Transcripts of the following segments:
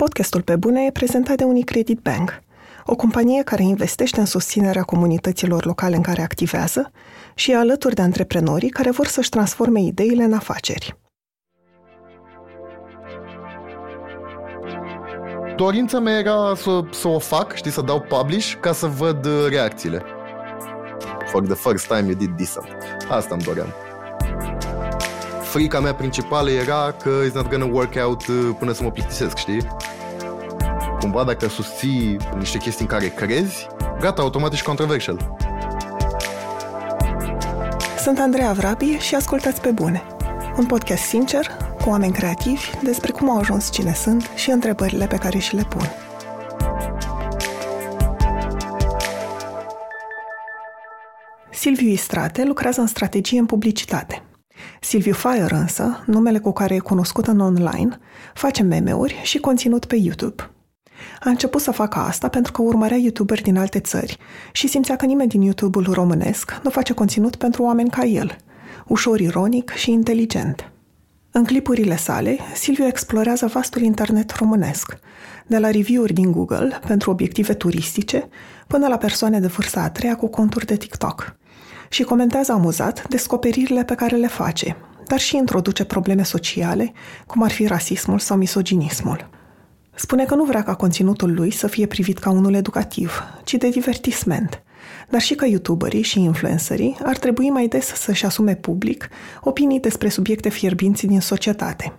Podcastul Pe Bune e prezentat de Unicredit Bank, o companie care investește în susținerea comunităților locale în care activează și e alături de antreprenorii care vor să-și transforme ideile în afaceri. Dorința mea era să, să o fac, știi, să dau publish ca să văd uh, reacțiile. For the first time you did decent. Asta îmi doream frica mea principală era că it's not gonna work out uh, până să mă plictisesc, știi? Cumva dacă susții niște chestii în care crezi, gata, automat ești controversial. Sunt Andreea Vrabi și ascultați pe bune. Un podcast sincer, cu oameni creativi, despre cum au ajuns cine sunt și întrebările pe care și le pun. Silviu Istrate lucrează în strategie în publicitate – Silviu Fire însă, numele cu care e cunoscut în online, face meme-uri și conținut pe YouTube. A început să facă asta pentru că urmărea youtuberi din alte țări și simțea că nimeni din YouTube-ul românesc nu face conținut pentru oameni ca el, ușor ironic și inteligent. În clipurile sale, Silviu explorează vastul internet românesc, de la review-uri din Google pentru obiective turistice până la persoane de vârsta a treia cu conturi de TikTok – și comentează amuzat descoperirile pe care le face, dar și introduce probleme sociale, cum ar fi rasismul sau misoginismul. Spune că nu vrea ca conținutul lui să fie privit ca unul educativ, ci de divertisment, dar și că youtuberii și influencerii ar trebui mai des să-și asume public opinii despre subiecte fierbinți din societate.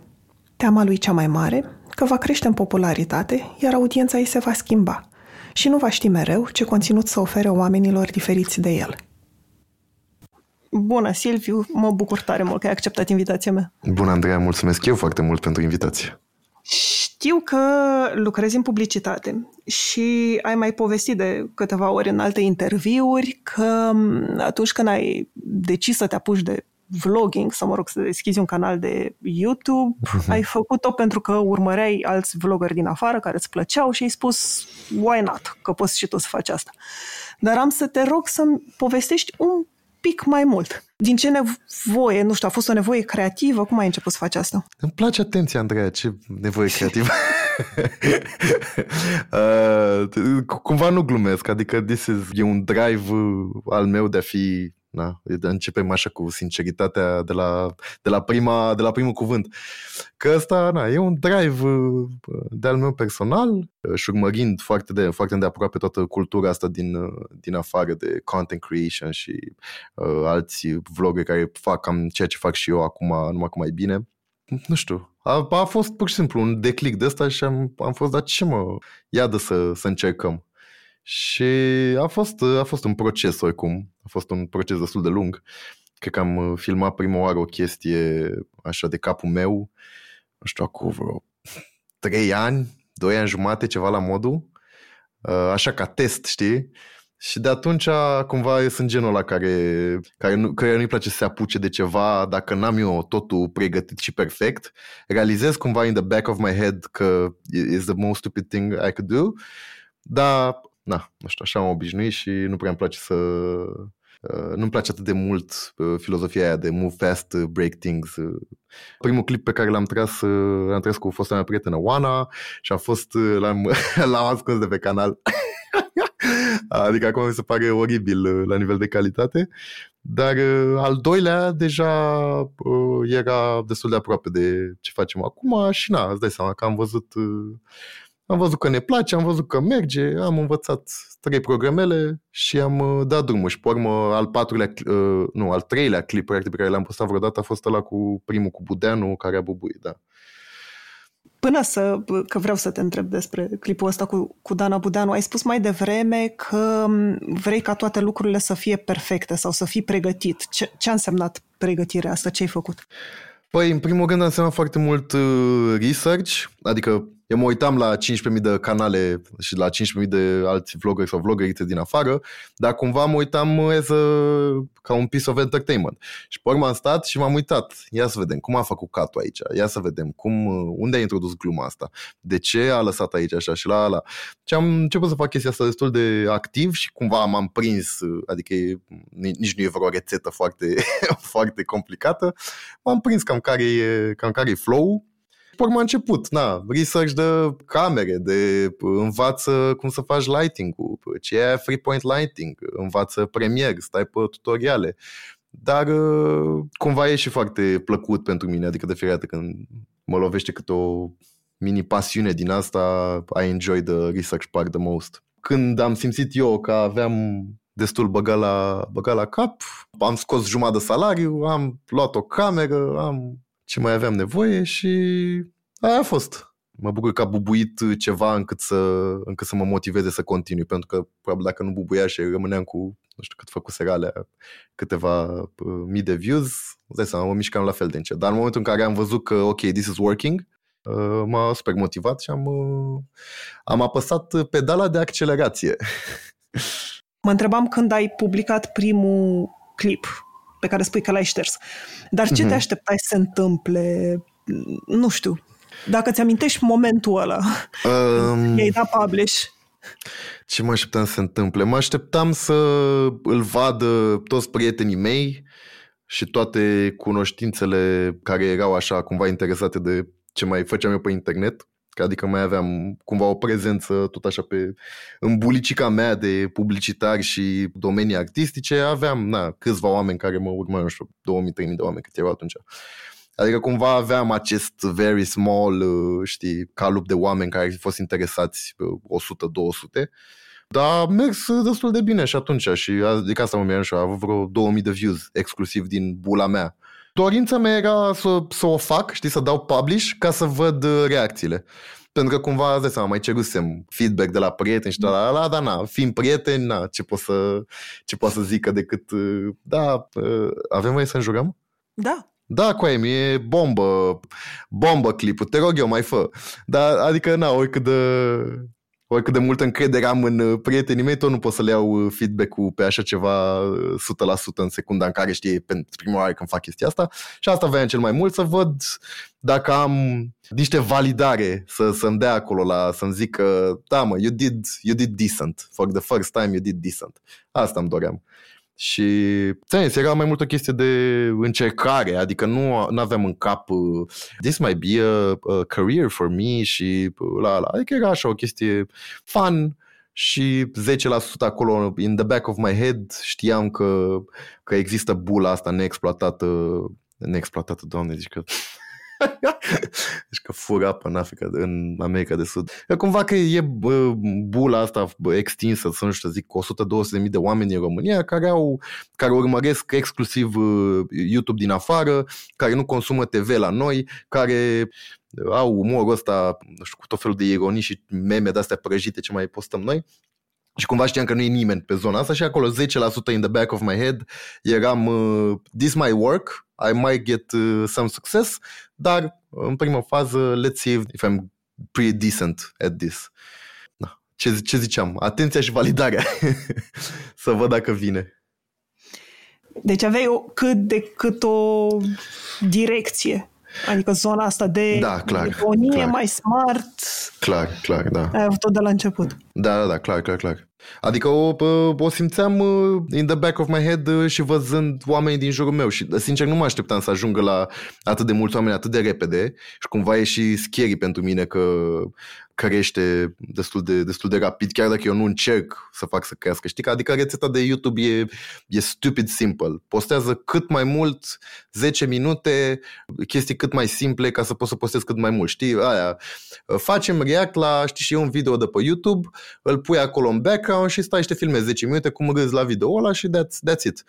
Teama lui cea mai mare, că va crește în popularitate, iar audiența ei se va schimba și nu va ști mereu ce conținut să ofere oamenilor diferiți de el – Bună, Silviu! Mă bucur tare mult că ai acceptat invitația mea. Bună, Andreea! Mulțumesc eu foarte mult pentru invitație. Știu că lucrezi în publicitate și ai mai povestit de câteva ori în alte interviuri că atunci când ai decis să te apuci de vlogging, sau mă rog, să deschizi un canal de YouTube, uh-huh. ai făcut-o pentru că urmăreai alți vloggeri din afară care îți plăceau și ai spus why not, că poți și tu să faci asta. Dar am să te rog să-mi povestești un pic mai mult. Din ce nevoie, nu știu, a fost o nevoie creativă? Cum ai început să faci asta? Îmi place atenția, Andreea, ce nevoie creativă. uh, cumva nu glumesc, adică this is, e un drive al meu de a fi da? Începem așa cu sinceritatea de la, de la, prima, de la primul cuvânt. Că ăsta na, e un drive uh, de-al meu personal uh, și urmărind foarte de, foarte de aproape toată cultura asta din, uh, din afară de content creation și uh, alți vlogger care fac cam ceea ce fac și eu acum, numai cu mai bine. Nu știu, a, a fost pur și simplu un declic de ăsta și am, am fost, dar ce mă, iadă să, să încercăm. Și a fost, a fost un proces oricum, a fost un proces destul de lung. Cred că am uh, filmat prima oară o chestie așa de capul meu, nu știu, cu vreo 3 ani, 2 ani jumate, ceva la modul, uh, așa ca test, știi? Și de atunci cumva eu sunt genul ăla care, care, nu, care nu-i place să se apuce de ceva dacă n-am eu totul pregătit și perfect. Realizez cumva in the back of my head că is the most stupid thing I could do, dar na, nu știu, așa am obișnuit și nu prea îmi place să... Uh, nu-mi place atât de mult uh, filozofia aia de move fast, uh, break things. Primul clip pe care l-am tras, l-am tras cu fosta mea prietenă Oana și a fost, l-am, l-am ascuns de pe canal. adică acum mi se pare oribil la nivel de calitate. Dar al doilea deja era destul de aproape de ce facem acum și na, îți dai seama că am văzut am văzut că ne place, am văzut că merge, am învățat trei programele și am uh, dat drumul. Și pe urmă, al patrulea, uh, nu, al treilea clip practic, pe care l-am postat vreodată a fost ăla cu primul cu Budeanu, care a bubuit, da. Până să, că vreau să te întreb despre clipul ăsta cu, cu Dana Budeanu, ai spus mai devreme că vrei ca toate lucrurile să fie perfecte sau să fii pregătit. Ce, ce a însemnat pregătirea asta? Ce ai făcut? Păi, în primul rând a însemnat foarte mult uh, research, adică eu mă uitam la 15.000 de canale și la 15.000 de alți vloggeri sau vloggerițe din afară, dar cumva mă uitam as a, ca un piece of entertainment. Și pe urmă am stat și m-am uitat. Ia să vedem cum a făcut catul aici. Ia să vedem cum, unde a introdus gluma asta. De ce a lăsat aici așa și la ala. Și am început să fac chestia asta destul de activ și cumva m-am prins, adică nici nu e vreo rețetă foarte, foarte complicată. M-am prins cam care e, cam care e flow pe urmă a început, na, research de camere, de învață cum să faci lighting-ul, ce e free point lighting, învață Premiere, stai pe tutoriale. Dar uh, cumva e și foarte plăcut pentru mine, adică de fiecare dată când mă lovește câte o mini pasiune din asta, I enjoy the research part the most. Când am simțit eu că aveam destul băgat la, băgat la cap, am scos jumătate de salariu, am luat o cameră, am ce mai aveam nevoie și aia a fost. Mă bucur că a bubuit ceva încât să, încât să mă motiveze să continui, pentru că probabil dacă nu bubuia și rămâneam cu, nu știu cât făcuse alea, câteva uh, mii de views, îți seama, mă mișcam la fel de încet. Dar în momentul în care am văzut că, ok, this is working, uh, m-a super motivat și am, uh, am apăsat pedala de accelerație. Mă întrebam când ai publicat primul clip pe care spui că l-ai șters. Dar ce mm-hmm. te mhm. așteptai să se întâmple? Nu știu. Dacă ți-amintești momentul ăla, um, i-ai dat publish. Ce mă așteptam să se întâmple? Mă așteptam să îl vadă toți prietenii mei și toate cunoștințele care erau așa cumva interesate de ce mai făceam eu pe internet adică mai aveam cumva o prezență tot așa pe în bulicica mea de publicitari și domenii artistice, aveam na, câțiva oameni care mă urmau, nu știu, 2000-3000 de oameni cât erau atunci. Adică cumva aveam acest very small, uh, știi, calup de oameni care au fost interesați, 100-200, uh, dar a mers destul de bine și atunci și adică asta mă mi-am și avut vreo 2000 de views exclusiv din bula mea. Dorința mea era să, să o fac, știi, să dau publish ca să văd uh, reacțiile. Pentru că cumva, de seama, mai cerusem feedback de la prieteni și tot la, la, dar na, fiind prieteni, na, ce pot să, ce pot să zică decât, uh, da, uh, avem voie să înjurăm? Da. Da, cu e bombă, bombă clipul, te rog eu, mai fă. Dar, adică, na, oricât de, oricât de multă încredere am în uh, prietenii mei, tot nu pot să le iau uh, feedback-ul pe așa ceva 100% uh, în secunda în care știe pentru prima oară când fac chestia asta. Și asta voiam cel mai mult, să văd dacă am niște validare să, să-mi dea acolo la, să-mi zic că da mă, you did, you did decent. For the first time you did decent. Asta îmi doream. Și ți era mai mult o chestie de încercare, adică nu aveam în cap uh, this might be a, a career for me și uh, la la. Adică era așa o chestie fun și 10% acolo in the back of my head știam că, că există bula asta neexploatată neexploatată, doamne, zici că deci că fură apă în Africa, în America de Sud. Cumva că e bula asta extinsă, să nu știu, zic, 100-200 de oameni în România care au, care urmăresc exclusiv uh, YouTube din afară, care nu consumă TV la noi, care au umorul ăsta, nu știu, cu tot felul de ironii și meme de-astea prăjite ce mai postăm noi. Și cumva știam că nu e nimeni pe zona asta și acolo 10% in the back of my head eram uh, this might work, I might get uh, some success, dar în prima fază let's see if I'm pretty decent at this. Da. Ce, ce ziceam? Atenția și validarea. Să văd dacă vine. Deci aveai o, cât de cât o direcție Adică zona asta de da, clar, economie clar. mai smart. Clar, clar, da. Ai avut-o de la început. Da, da, da, clar, clar, clar. Adică o, o simțeam uh, in the back of my head uh, și văzând oamenii din jurul meu. Și sincer nu mă așteptam să ajungă la atât de mulți oameni atât de repede. Și cumva e și scary pentru mine că crește destul de, destul de rapid, chiar dacă eu nu încerc să fac să crească. Știi? Adică rețeta de YouTube e, e stupid simple. Postează cât mai mult, 10 minute, chestii cât mai simple ca să poți să postezi cât mai mult. Știi? Aia. Facem react la, știi, și eu un video de pe YouTube, îl pui acolo în background și stai și te filmezi 10 minute cum râzi la video ăla și that's, that's it.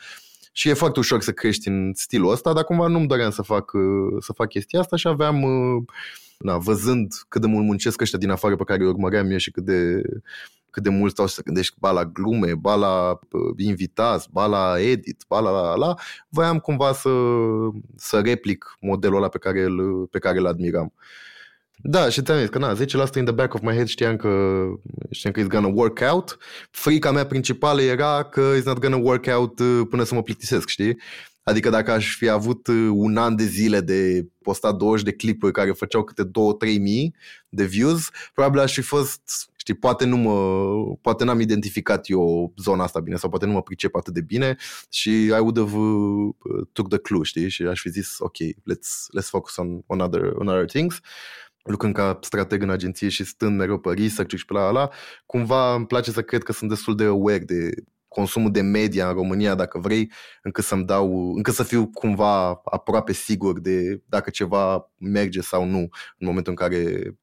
Și e foarte ușor să crești în stilul ăsta, dar cumva nu-mi doream să fac, să fac chestia asta și aveam uh, na, văzând cât de mult muncesc ăștia din afară pe care îi urmăream eu și cât de, cât de mult stau să gândești ba la glume, ba la uh, invitați, ba la edit, ba la la, la voiam cumva să, să replic modelul ăla pe care îl, pe care îl admiram. Da, și ți-am zis că na, 10% in the back of my head știam că, știam că it's gonna work out. Frica mea principală era că it's not gonna work out uh, până să mă plictisesc, știi? Adică dacă aș fi avut uh, un an de zile de postat 20 de clipuri care făceau câte 2-3 mii de views, probabil aș fi fost, Știi, poate nu mă, poate n-am identificat eu zona asta bine sau poate nu mă pricep atât de bine și I would have uh, took the clue, știi, și aș fi zis, ok, let's, let's focus on, on, other, on other things lucrând ca strateg în agenție și stând mereu pe research și pe la ala, cumva îmi place să cred că sunt destul de aware de consumul de media în România, dacă vrei, încât să-mi dau, încât să fiu cumva aproape sigur de dacă ceva merge sau nu în momentul în care uh,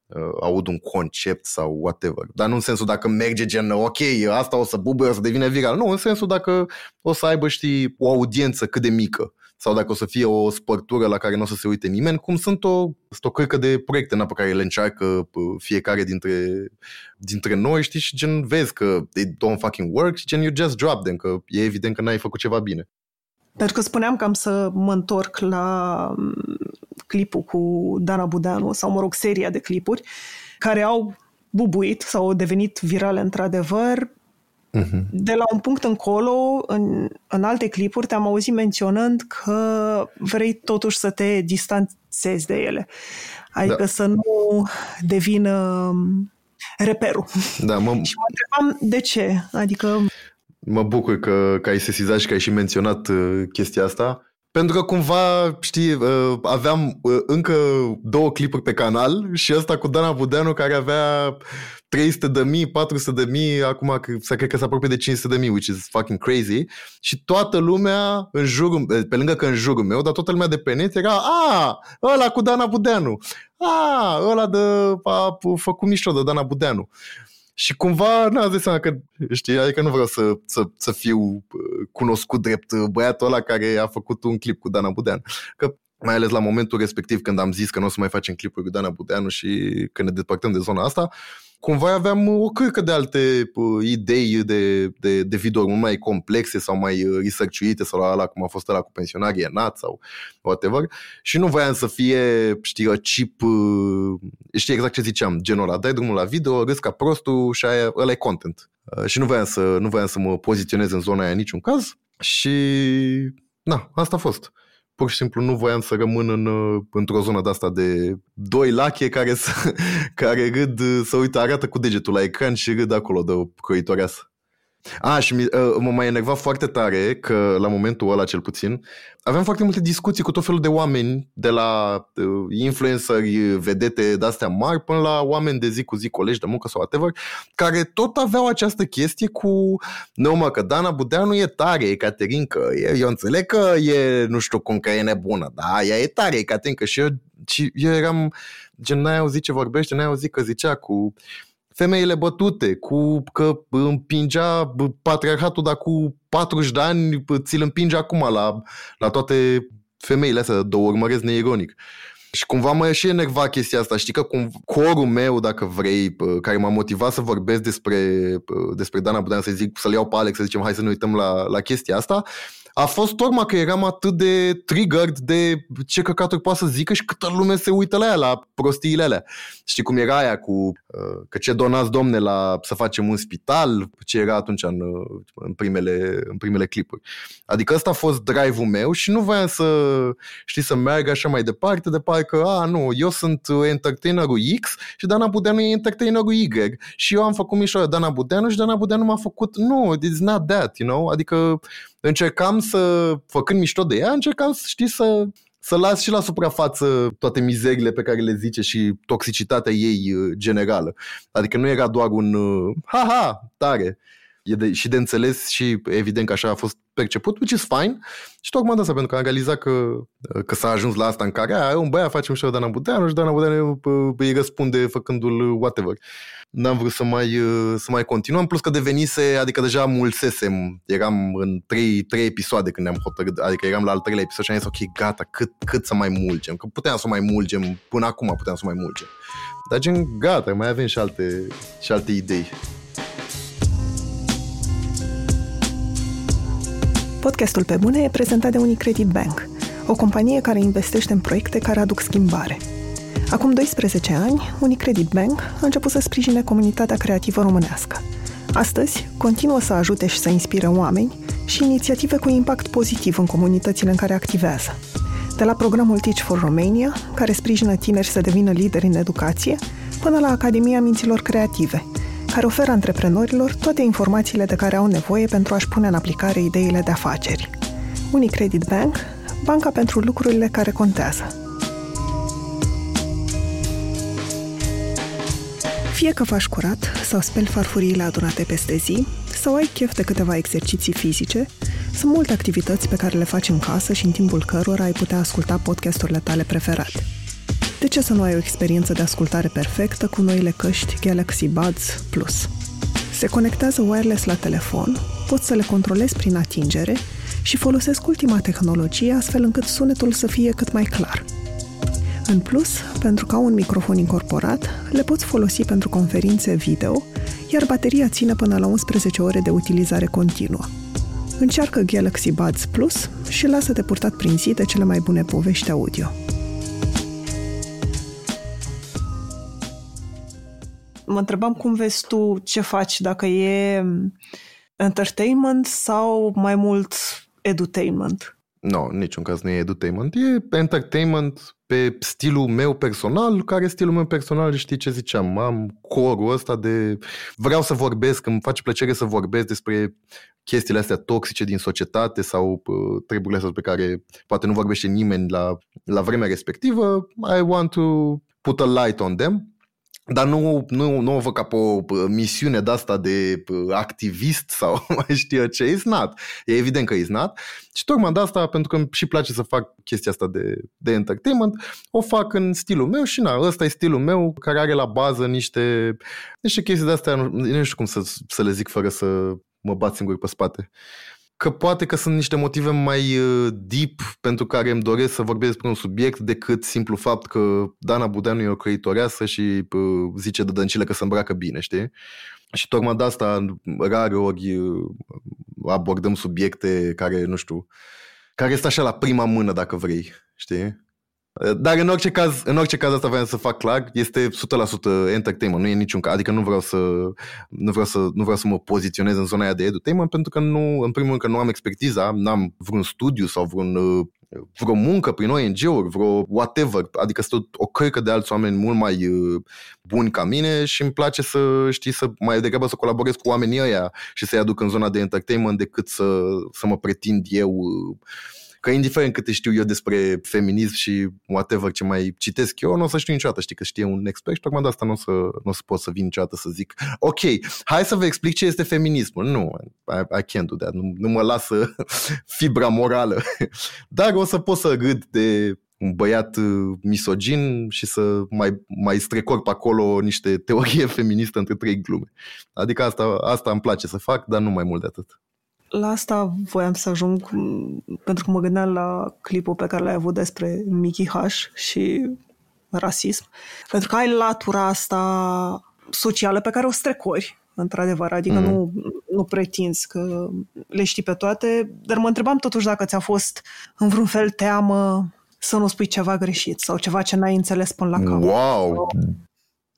aud un concept sau whatever. Dar nu în sensul dacă merge gen, ok, asta o să bubuie, o să devine viral. Nu, în sensul dacă o să aibă, știi, o audiență cât de mică sau dacă o să fie o spărtură la care nu o să se uite nimeni, cum sunt o, sunt o cărcă de proiecte na, pe care le încearcă fiecare dintre, dintre noi, știi, și gen vezi că they don't fucking work și gen you just drop them, că e evident că n-ai făcut ceva bine. Pentru că spuneam că am să mă întorc la mm, clipul cu Dana Budeanu, sau mă rog, seria de clipuri, care au bubuit sau au devenit virale într-adevăr, Uh-huh. De la un punct încolo, în, în alte clipuri, te-am auzit menționând că vrei totuși să te distanțezi de ele. Adică da. să nu devină um, reperul. Da, mă... Și mă întrebam de ce. Adică... Mă bucur că, că ai sesizat și că ai și menționat uh, chestia asta. Pentru că cumva, știi, uh, aveam uh, încă două clipuri pe canal și ăsta cu Dana Budeanu care avea 300 de mii, 400 de mii, acum să cred că se apropie de 500 de mii, which is fucking crazy. Și toată lumea în jurul, pe lângă că în jurul meu, dar toată lumea de pe net era, a, ăla cu Dana Budeanu, a, ăla de, a făcut mișto de Dana Budeanu. Și cumva, nu am zis seama că, știi, adică nu vreau să, să, să fiu uh, cunoscut drept băiatul ăla care a făcut un clip cu Dana Budeanu. Că mai ales la momentul respectiv când am zis că nu o să mai facem clipuri cu Dana Budeanu și că ne depărtăm de zona asta, cumva aveam o cărcă de alte uh, idei de, de, de video mult mai complexe sau mai uh, researchuite sau la ala cum a fost la cu pensionarii Enat sau whatever și nu voiam să fie, știi, chip, uh, știi exact ce ziceam, genul ăla, dai drumul la video, râs ca prostul și aia, ăla e content. Uh, și nu voiam, să, nu voiam să mă poziționez în zona aia în niciun caz și na, asta a fost pur și simplu nu voiam să rămân în, uh, într-o zonă de asta de doi lache care, să, care râd, să uită, arată cu degetul la ecran și râd acolo de croitoreasă. A, și mi, uh, mă mai enerva foarte tare că la momentul ăla cel puțin aveam foarte multe discuții cu tot felul de oameni de la uh, influenceri, vedete de-astea mari până la oameni de zi cu zi, colegi de muncă sau whatever, care tot aveau această chestie cu nu mă, că Dana Budeanu e tare, e Caterinca, eu înțeleg că e nu știu cum că e nebună, da, ea e tare, e Caterinca și eu, și eu eram gen n-ai auzit ce vorbește, n-ai auzit că zicea cu femeile bătute, cu că împingea patriarhatul, dar cu 40 de ani ți-l împinge acum la, la toate femeile astea, două urmăresc neironic. Și cumva mă și enerva chestia asta. Știi că cum, corul meu, dacă vrei, care m-a motivat să vorbesc despre, despre Dana Budean, să zic, să-l iau pe Alex, să zicem, hai să ne uităm la, la chestia asta, a fost tocmai că eram atât de triggered de ce căcaturi poate să zică și câtă lume se uită la ea, la prostiile alea. Știi cum era aia cu uh, că ce donați domne la să facem un spital, ce era atunci în, uh, în, primele, în primele clipuri. Adică ăsta a fost drive-ul meu și nu voiam să, știi, să meargă așa mai departe, de parcă, a, nu, eu sunt entertainerul X și Dana Budeanu e entertainerul Y și eu am făcut mișoară Dana Budeanu și Dana Budeanu m-a făcut, nu, it's not that, you know? Adică încercam să, făcând mișto de ea, încercam, știi, să, să las și la suprafață toate mizerile pe care le zice și toxicitatea ei uh, generală. Adică nu era doar un uh, ha-ha, tare. E de, și de înțeles și evident că așa a fost perceput, which is fine. Și tocmai de asta, pentru că am realizat că, uh, că s-a ajuns la asta în care a, un băiat face un Dana Budeanu și Dana Budeanu îi răspunde făcându-l whatever n-am vrut să mai, uh, să mai continuăm, plus că devenise, adică deja mulsesem, eram în trei, trei episoade când ne-am hotărât, adică eram la al treilea episod și am zis, ok, gata, cât, cât să mai mulgem, că puteam să mai mulgem, până acum puteam să mai mulgem. Dar gen, gata, mai avem și alte, și alte idei. Podcastul Pe Bune e prezentat de Unicredit Bank, o companie care investește în proiecte care aduc schimbare – Acum 12 ani, Unicredit Bank a început să sprijine comunitatea creativă românească. Astăzi, continuă să ajute și să inspire oameni și inițiative cu impact pozitiv în comunitățile în care activează. De la programul Teach for Romania, care sprijină tineri să devină lideri în educație, până la Academia Minților Creative, care oferă antreprenorilor toate informațiile de care au nevoie pentru a-și pune în aplicare ideile de afaceri. Unicredit Bank, banca pentru lucrurile care contează. Fie că faci curat sau speli farfuriile adunate peste zi, sau ai chef de câteva exerciții fizice, sunt multe activități pe care le faci în casă și în timpul cărora ai putea asculta podcasturile tale preferate. De ce să nu ai o experiență de ascultare perfectă cu noile căști Galaxy Buds Plus? Se conectează wireless la telefon, poți să le controlezi prin atingere și folosesc ultima tehnologie astfel încât sunetul să fie cât mai clar. În plus, pentru că au un microfon incorporat, le poți folosi pentru conferințe video, iar bateria ține până la 11 ore de utilizare continuă. Încearcă Galaxy Buds Plus și lasă-te purtat prin zi de cele mai bune povești audio. Mă întrebam cum vezi tu ce faci, dacă e entertainment sau mai mult edutainment? Nu, no, niciun caz nu e edutainment. E entertainment pe stilul meu personal, care stilul meu personal, știi ce ziceam, am corul ăsta de vreau să vorbesc, îmi face plăcere să vorbesc despre chestiile astea toxice din societate sau uh, treburile astea pe care poate nu vorbește nimeni la, la vremea respectivă. I want to put a light on them dar nu, nu, nu o văd ca pe o misiune de asta de activist sau mai știu ce, is not. E evident că is not. Și tocmai de asta, pentru că îmi și place să fac chestia asta de, de entertainment, o fac în stilul meu și na, ăsta e stilul meu care are la bază niște, niște chestii de astea, nu, nu știu cum să, să le zic fără să mă bat singur pe spate că poate că sunt niște motive mai uh, deep pentru care îmi doresc să vorbesc despre un subiect decât simplu fapt că Dana Budeanu e o creitoreasă și uh, zice de dăncile că se îmbracă bine, știi? Și tocmai de asta rare ori uh, abordăm subiecte care, nu știu, care este așa la prima mână, dacă vrei, știi? Dar în orice caz, în orice caz asta vreau să fac clar, este 100% entertainment, nu e niciun caz, adică nu vreau să nu vreau să nu vreau să mă poziționez în zona aia de entertainment pentru că nu, în primul rând că nu am expertiza, n-am vreun studiu sau vreun vreo muncă prin ONG-uri, vreo whatever, adică sunt o cărcă de alți oameni mult mai buni ca mine și îmi place să știi să mai degrabă să colaborez cu oamenii ăia și să-i aduc în zona de entertainment decât să, să mă pretind eu uh, Că indiferent câte știu eu despre feminism și whatever ce mai citesc eu, nu o să știu niciodată, știi că știe un expert și tocmai de asta nu o să, nu o să pot să vin niciodată să zic ok, hai să vă explic ce este feminismul. Nu, I, I can't do that, nu, nu mă lasă fibra morală. Dar o să pot să râd de un băiat uh, misogin și să mai, mai strecor pe acolo niște teorie feministă între trei glume. Adică asta, asta îmi place să fac, dar nu mai mult de atât la asta voiam să ajung pentru că mă gândeam la clipul pe care l-ai avut despre Mickey H și rasism. Pentru că ai latura asta socială pe care o strecori, într-adevăr, adică mm. nu, nu pretinzi că le știi pe toate, dar mă întrebam totuși dacă ți-a fost în vreun fel teamă să nu spui ceva greșit sau ceva ce n-ai înțeles până la capăt. Wow!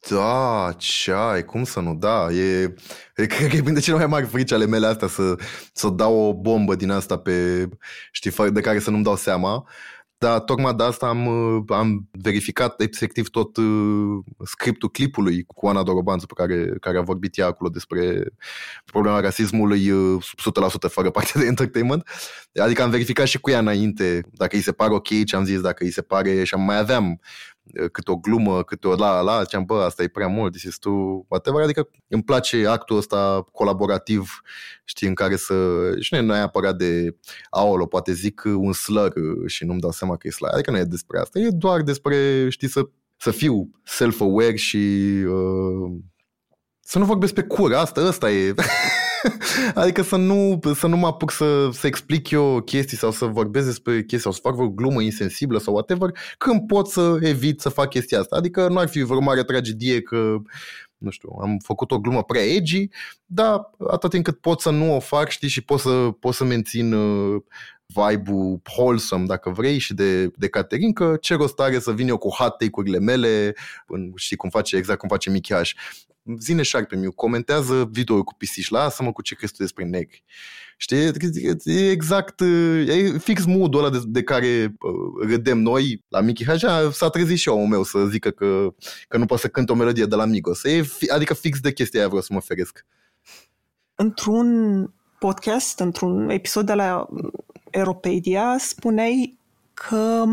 Da, ce ai, cum să nu, da, e, e cred că e printre cele mai mari frici ale mele astea să, să dau o bombă din asta pe, știi, de care să nu-mi dau seama, dar tocmai de asta am, am verificat efectiv tot uh, scriptul clipului cu Ana Dorobanțu pe care, care a vorbit ea acolo despre problema rasismului uh, 100% fără partea de entertainment. Adică am verificat și cu ea înainte dacă îi se pare ok ce am zis, dacă îi se pare. Și am mai aveam Eh, cât o glumă, cât o la la, ziceam, bă, asta e prea mult, this is too whatever, adică îmi place actul ăsta colaborativ, știi, în care să, și nu e neapărat de, aolo, poate zic un slur și nu-mi dau seama că e slur, adică nu e despre asta, e doar despre, știi, să, să fiu self-aware și uh, să nu vorbesc pe cur, asta, asta e. adică să nu, să nu mă apuc să, să explic eu chestii sau să vorbesc despre chestii sau să fac vreo glumă insensibilă sau whatever, când pot să evit să fac chestia asta. Adică nu ar fi vreo mare tragedie că nu știu, am făcut o glumă prea edgy, dar atât timp cât pot să nu o fac, știi, și pot să, pot să mențin uh, vibe-ul wholesome, dacă vrei, și de, de Caterin, că ce rost are să vin eu cu hot take-urile mele, și cum face, exact cum face Michi H. zine șarpe miu, comentează video cu pisici, lasă-mă cu ce crezi tu despre negri. Știi? E exact, e fix modul ăla de, de care uh, râdem noi la Mickey Hagea, s-a trezit și omul meu să zică că, că nu poate să cânte o melodie de la Migos. E, adică fix de chestia aia vreau să mă feresc. Într-un podcast, într-un episod de la Europedia, spuneai că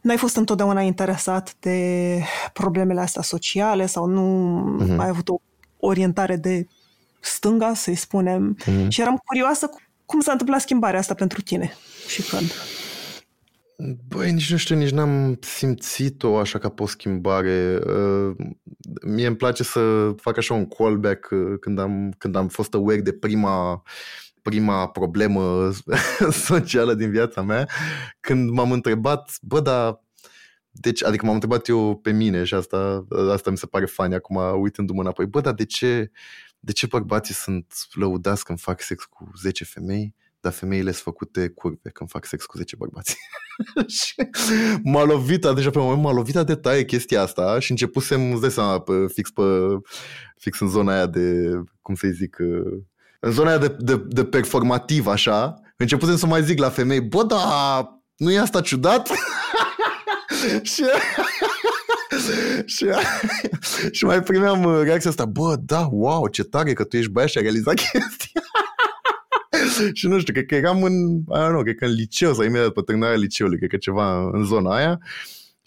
n-ai fost întotdeauna interesat de problemele astea sociale sau nu uh-huh. ai avut o orientare de stânga, să-i spunem. Uh-huh. Și eram curioasă cum s-a întâmplat schimbarea asta pentru tine și când. Băi, nici nu știu, nici n-am simțit-o așa ca pe o schimbare. Uh, mie îmi place să fac așa un callback uh, când am, când am fost aware de prima prima problemă socială din viața mea, când m-am întrebat, bă, dar deci, adică m-am întrebat eu pe mine și asta, asta mi se pare fani acum uitându-mă înapoi. Bă, dar de ce, de ce bărbații sunt lăudați când fac sex cu 10 femei, dar femeile sunt făcute curve când fac sex cu 10 bărbați? și m-a lovit, deja pe moment m-a lovit de taie chestia asta și începusem, îți dai seama, pe, fix, pe, fix în zona aia de, cum să-i zic, în zona aia de, de, de performativ, așa, începusem să mai zic la femei, bă, da, nu e asta ciudat? și, și, și mai primeam uh, reacția asta, bă, da, wow, ce tare că tu ești băiat și ai realizat chestia. și nu știu, cred că eram în, I don't know, cred că în liceu sau imediat pe terminarea liceului, cred că ceva în zona aia.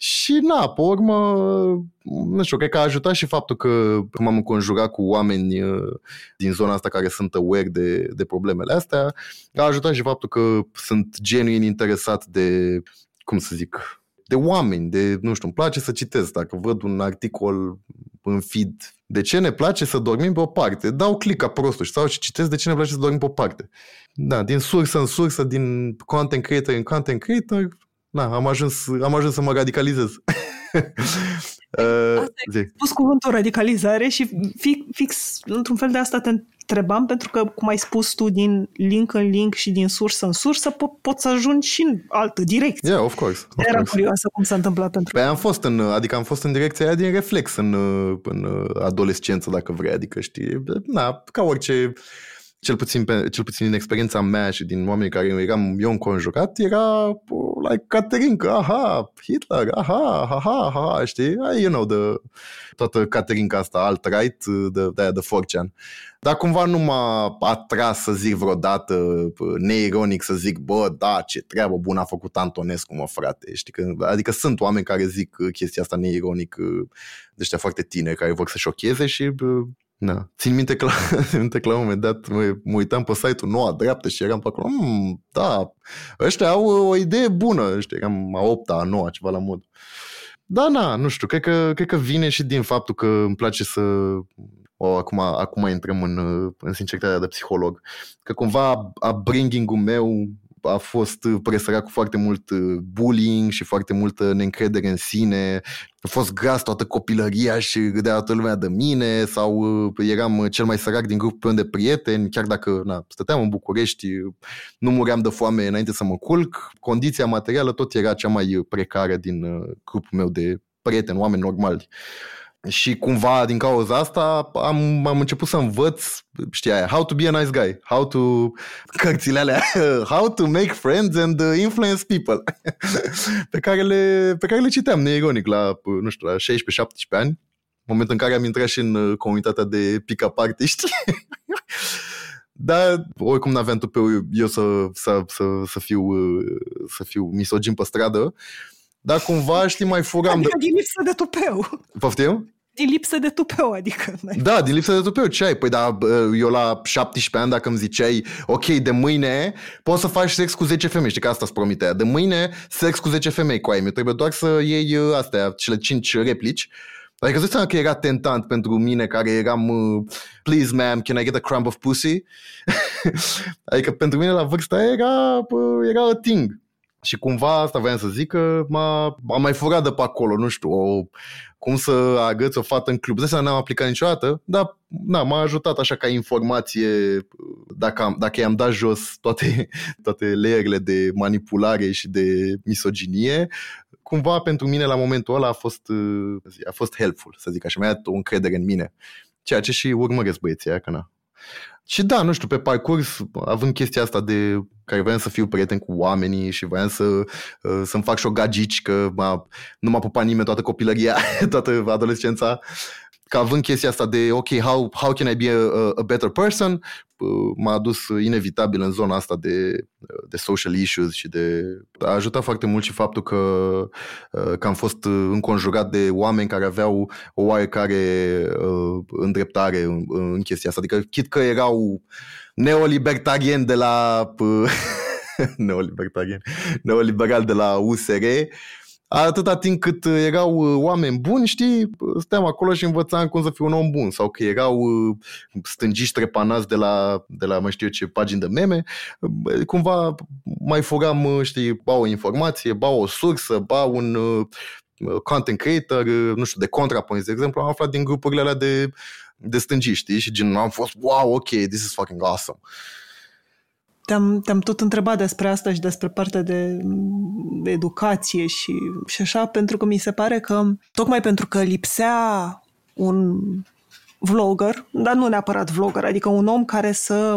Și na, pe urmă, nu știu, cred că a ajutat și faptul că m-am înconjurat cu oameni uh, din zona asta care sunt aware de, de problemele astea. A ajutat și faptul că sunt genuin interesat de, cum să zic, de oameni, de, nu știu, îmi place să citesc. Dacă văd un articol în feed, de ce ne place să dormim pe o parte? Dau click ca prostul și sau și citesc de ce ne place să dormim pe o parte. Da, din sursă în sursă, din content creator în content creator, na, am ajuns, am ajuns să mă radicalizez. uh, ai spus cuvântul radicalizare și fix, fix într-un fel de asta te întrebam, pentru că, cum ai spus tu, din link în link și din sursă în sursă, po- poți să ajungi și în altă direcție. Yeah, of course. Of Era course. curioasă cum s-a întâmplat pentru Păi am fost în, adică am fost în direcția aia din reflex în, în adolescență, like vrei, adică știi, na, ca orice cel puțin, pe, cel puțin din experiența mea și din oamenii care eram eu înconjurat, era like Caterinca, aha, Hitler, aha, aha, aha, știi? You know, the, toată Caterinca asta alt-right, de, de, de 4 Dar cumva nu m-a atras să zic vreodată, neironic să zic, bă, da, ce treabă bună a făcut Antonescu, mă, frate. Știi? Că, adică sunt oameni care zic chestia asta neironic, de ăștia foarte tineri, care vor să șocheze și da. Țin minte că la, țin minte că la un moment dat mă, mă uitam pe site-ul Noua Dreaptă și eram pe acolo, mmm, da, ăștia au o idee bună, știi, eram a opta, a noua, ceva la mod. Da, na, nu știu, cred că, cred că vine și din faptul că îmi place să... O, acum, acum intrăm în, în sinceritatea de psiholog. Că cumva upbringing-ul meu a fost presărat cu foarte mult uh, bullying și foarte multă neîncredere în sine. A fost gras toată copilăria și râdea toată lumea de mine sau uh, eram cel mai sărac din grupul meu de prieteni, chiar dacă na, stăteam în București, nu muream de foame înainte să mă culc. Condiția materială tot era cea mai precară din uh, grupul meu de prieteni, oameni normali. Și cumva din cauza asta am, am început să învăț, știi aia, how to be a nice guy, how to, cărțile alea, how to make friends and uh, influence people, pe care le, pe care le citeam neironic la, nu știu, la 16-17 ani, moment în care am intrat și în uh, comunitatea de pick-up artiști. Dar oricum n-aveam tupeu eu să, să, să, să, fiu, uh, să fiu misogin pe stradă, dar cumva, știi, mai furam... Adică de... din lipsă de tupeu. Poftim? Din lipsă de tupeu, adică. Da, din lipsă de tupeu, ce ai? Păi da, eu la 17 ani, dacă îmi ziceai, ok, de mâine poți să faci sex cu 10 femei, știi că asta îți promitea. De mâine, sex cu 10 femei cu ai meu. Trebuie doar să iei uh, astea, cele 5 replici. Adică îți seama că era tentant pentru mine care eram uh, Please ma'am, can I get a crumb of pussy? adică pentru mine la vârsta aia era, era a thing. Și cumva asta voiam să zic că m-a, m-a mai furat de pe acolo, nu știu, o, cum să agăți o fată în club. De n-am aplicat niciodată, dar na, m-a ajutat așa ca informație dacă, am, dacă i-am dat jos toate, toate leerile de manipulare și de misoginie, cumva pentru mine la momentul ăla a fost, a fost helpful, să zic așa, mi-a dat o încredere în mine. ceea ce și urmăresc băieții aia, că na. Și da, nu știu, pe parcurs, având chestia asta de care voiam să fiu prieten cu oamenii și voiam să, uh, să-mi fac și o gagici, că m-a, nu m-a pupat nimeni toată copilăria, toată adolescența, că având chestia asta de, ok, how, how can I be a, a better person, m-a adus inevitabil în zona asta de, de social issues și de... A ajutat foarte mult și faptul că, că am fost înconjurat de oameni care aveau o oarecare uh, îndreptare în, în chestia asta. Adică, chit că erau neolibertarieni de la... neolibertarieni, neoliberal de la USR, atâta timp cât uh, erau uh, oameni buni, știi, stăteam acolo și învățam cum să fiu un om bun sau că erau uh, stângiști trepanați de la, de la, mai știu eu ce, pagini de meme, cumva mai furam, știi, ba o informație, ba o sursă, ba un content creator, nu știu, de ContraPoints, de exemplu, am aflat din grupurile alea de, de stângiști, și gen am fost, wow, ok, this is fucking awesome. Te-am, te-am tot întrebat despre asta și despre partea de, de educație și, și așa, pentru că mi se pare că, tocmai pentru că lipsea un vlogger, dar nu neapărat vlogger, adică un om care să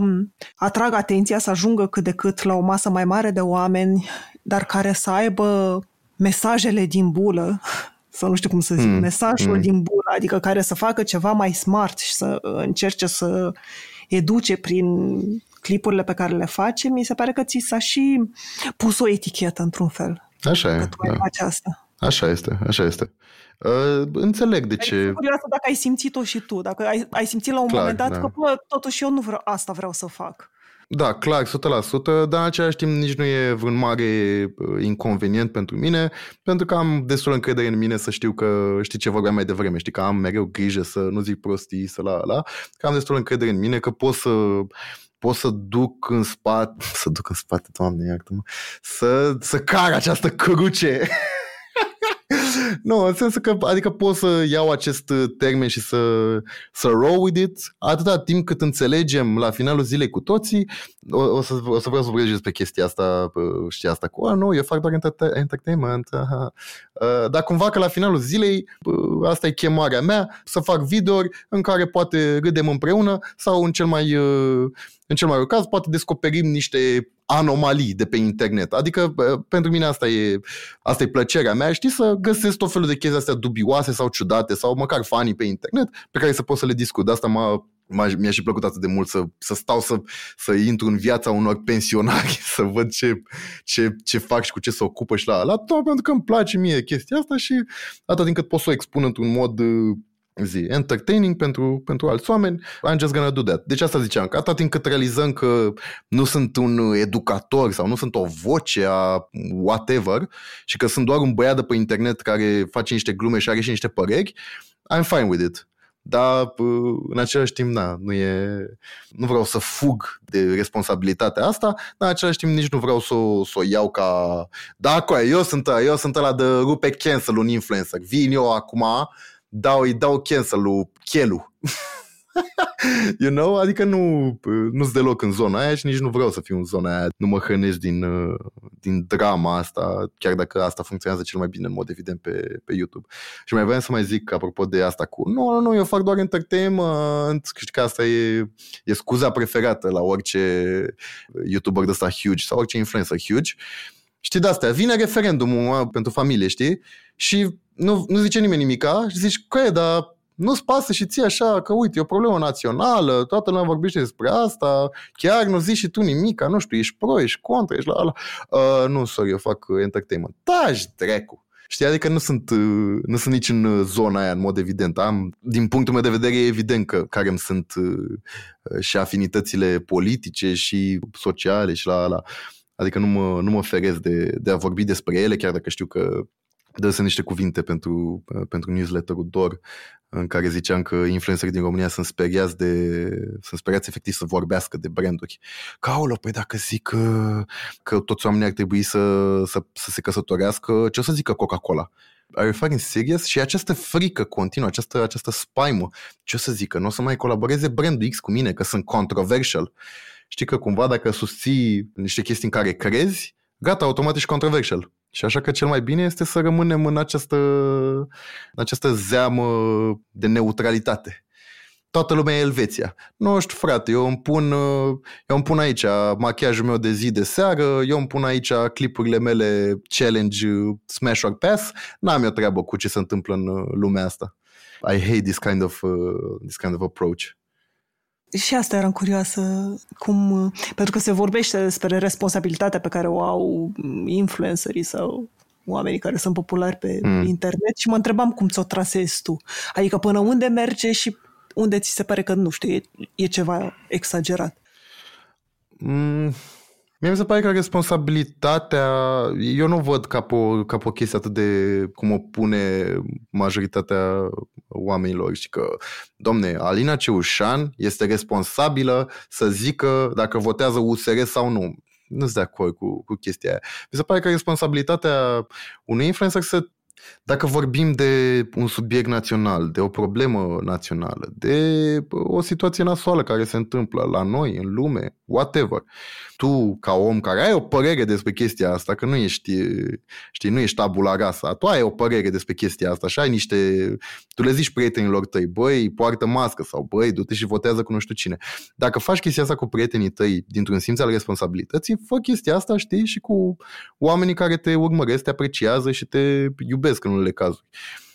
atragă atenția, să ajungă cât de cât la o masă mai mare de oameni, dar care să aibă mesajele din bulă, sau nu știu cum să zic, mm. mesajul mm. din bulă, adică care să facă ceva mai smart și să încerce să educe prin clipurile pe care le face, mi se pare că ți s-a și pus o etichetă într-un fel. Așa e. Că tu da. faci asta. Așa este, așa este. Uh, înțeleg de ce... Curioasă dacă ai simțit-o și tu, dacă ai, ai simțit la un Clar, moment dat da. că, bă, totuși eu nu vreau, asta vreau să fac. Da, clar, 100%, dar în același timp nici nu e vreun mare uh, inconvenient pentru mine, pentru că am destul încredere în mine să știu că știi ce vorbeam mai devreme, știi că am mereu grijă să nu zic prostii, să la la, că am destul încredere în mine că pot să pot să duc în spate, să duc în spate, doamne, iartă-mă, să, să car această cruce nu, în sensul că adică pot să iau acest uh, termen și să, să roll with it atâta timp cât înțelegem la finalul zilei cu toții o, o, să, o să vreau să vorbesc despre chestia asta știți asta cu, nu, eu fac doar entertainment aha. Uh, dar cumva că la finalul zilei asta e chemarea mea să fac videouri în care poate râdem împreună sau în cel mai uh, în cel mai rău caz, poate descoperim niște anomalii de pe internet. Adică, pentru mine asta e, asta e plăcerea mea, știi, să găsesc tot felul de chestii astea dubioase sau ciudate sau măcar fanii pe internet pe care să pot să le discut. De asta m-a, mi-a și plăcut atât de mult să, să stau să, să intru în viața unor pensionari, să văd ce, ce, ce fac și cu ce se ocupă și la la tot pentru că îmi place mie chestia asta și atât timp cât pot să o expun într-un mod zi, entertaining pentru, pentru alți oameni, I'm just gonna do that. Deci asta ziceam, că atât timp cât realizăm că nu sunt un educator sau nu sunt o voce a whatever și că sunt doar un băiat de pe internet care face niște glume și are și niște păreri, I'm fine with it. Dar în același timp, na, nu, e, nu vreau să fug de responsabilitatea asta, dar în același timp nici nu vreau să o, să o iau ca da, eu sunt, eu sunt ăla de rupe cancel un influencer. Vin eu acum dau, îi dau cancel lui Chelu. you know? Adică nu, nu-s deloc în zona aia și nici nu vreau să fiu în zona aia. Nu mă hrănesc din, uh, din drama asta, chiar dacă asta funcționează cel mai bine în mod evident pe, pe YouTube. Și mai vreau să mai zic apropo de asta cu nu, nu, nu, eu fac doar entertainment, știi că asta e, e scuza preferată la orice YouTuber de ăsta huge sau orice influencer huge. Știi de astea, vine referendumul pentru familie, știi? Și nu, nu zice nimeni nimica și zici, că dar nu-ți pasă și ție așa că uite, e o problemă națională, toată lumea vorbește despre asta, chiar nu zici și tu nimica, nu știu, ești pro, ești contra, ești la ala. Uh, nu, sorry, eu fac entertainment. Taci, drecu! Știi, adică nu sunt, uh, nu sunt nici în zona aia, în mod evident. Am, din punctul meu de vedere, e evident că care îmi sunt uh, și afinitățile politice și sociale și la ala. Adică nu mă, nu mă feresc de, de a vorbi despre ele, chiar dacă știu că dă niște cuvinte pentru, pentru newsletterul DOR în care ziceam că influencerii din România sunt speriați de sunt speriați efectiv să vorbească de branduri. Ca aolo, păi dacă zic că, că toți oamenii ar trebui să, să, să se căsătorească, ce o să zică Coca-Cola? Are you fucking serious? Și această frică continuă, această, această spaimă, ce o să zică? Nu o să mai colaboreze brandul X cu mine, că sunt controversial. Știi că cumva dacă susții niște chestii în care crezi, gata, automat ești controversial. Și așa că cel mai bine este să rămânem în această, în această zeamă de neutralitate. toată lumea e Elveția. Nu știu, frate, eu îmi pun, eu îmi pun aici machiajul meu de zi de seară, eu îmi pun aici clipurile mele challenge smash or pass, n-am eu treabă cu ce se întâmplă în lumea asta. I hate this kind of, uh, this kind of approach. Și asta eram curioasă, cum, pentru că se vorbește despre responsabilitatea pe care o au influencerii sau oamenii care sunt populari pe mm. internet și mă întrebam cum ți-o trasezi tu. Adică până unde merge și unde ți se pare că, nu știu, e, e ceva exagerat. Mm, Mie mi se pare că responsabilitatea, eu nu văd ca pe, o, ca pe o chestie atât de cum o pune majoritatea oamenilor. Și că, domne, Alina Ceușan este responsabilă să zică dacă votează USR sau nu. Nu sunt de acord cu, cu chestia aia. Mi se pare că responsabilitatea unui influencer să dacă vorbim de un subiect național, de o problemă națională, de o situație nasoală care se întâmplă la noi, în lume, whatever, tu, ca om care ai o părere despre chestia asta, că nu ești, știi, nu ești tabula rasa, tu ai o părere despre chestia asta și ai niște, tu le zici prietenilor tăi, băi, poartă mască sau băi, du-te și votează cu nu știu cine. Dacă faci chestia asta cu prietenii tăi dintr-un simț al responsabilității, fă chestia asta, știi, și cu oamenii care te urmăresc, te apreciază și te iubesc în unele cazuri.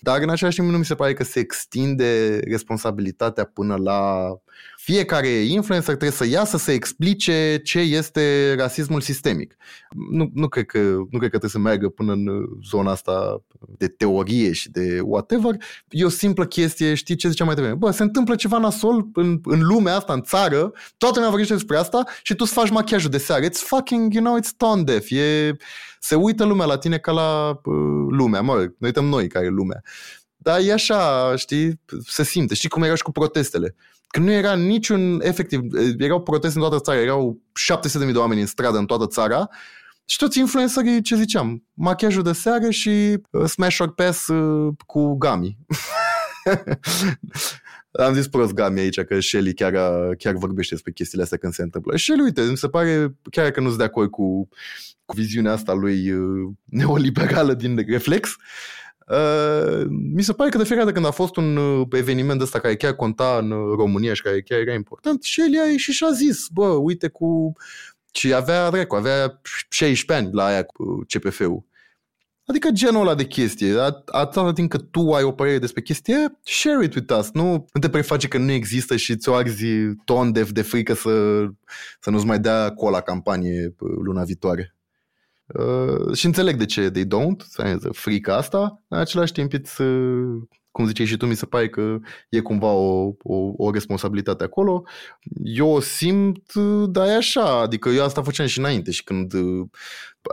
Dar în același timp nu mi se pare că se extinde responsabilitatea până la fiecare influencer trebuie să iasă să explice ce este rasismul sistemic. Nu, nu, cred că, nu cred că trebuie să meargă până în zona asta de teorie și de whatever. E o simplă chestie, știi ce ziceam mai devreme? Bă, se întâmplă ceva nasol în, în lumea asta, în țară, toată lumea vorbește despre asta și tu îți faci machiajul de seară. It's fucking, you know, it's tone deaf. E, se uită lumea la tine ca la uh, lumea, mă, noi uităm noi care e lumea. Dar e așa, știi, se simte. Știi cum era și cu protestele. Că nu era niciun, efectiv, erau proteste în toată țara, erau 700.000 de oameni în stradă în toată țara și toți influencerii, ce ziceam, machiajul de seară și uh, smash or pass uh, cu gami. Am zis prost Gami aici că Shelly chiar, chiar vorbește despre chestiile astea când se întâmplă. Shelly, uite, mi se pare, chiar că nu sunt de acord cu, cu viziunea asta lui uh, neoliberală din Reflex, Uh, mi se pare că de fiecare dată când a fost un uh, eveniment ăsta care chiar conta în uh, România și care chiar era important, și el a ieșit și a zis, bă, uite cu... Și avea, dracu, avea 16 ani la aia cu CPF-ul. Adică genul ăla de chestie. Atâta timp că tu ai o părere despre chestie, share it with us. Nu, nu te preface că nu există și ți-o arzi ton de, de frică să, să nu-ți mai dea cola campanie luna viitoare. Uh, și înțeleg de ce they don't, frica asta, în același timp îți, uh, cum ziceai și tu, mi se pare că e cumva o, o, o responsabilitate acolo. Eu o simt, dar e așa, adică eu asta făceam și înainte și când uh,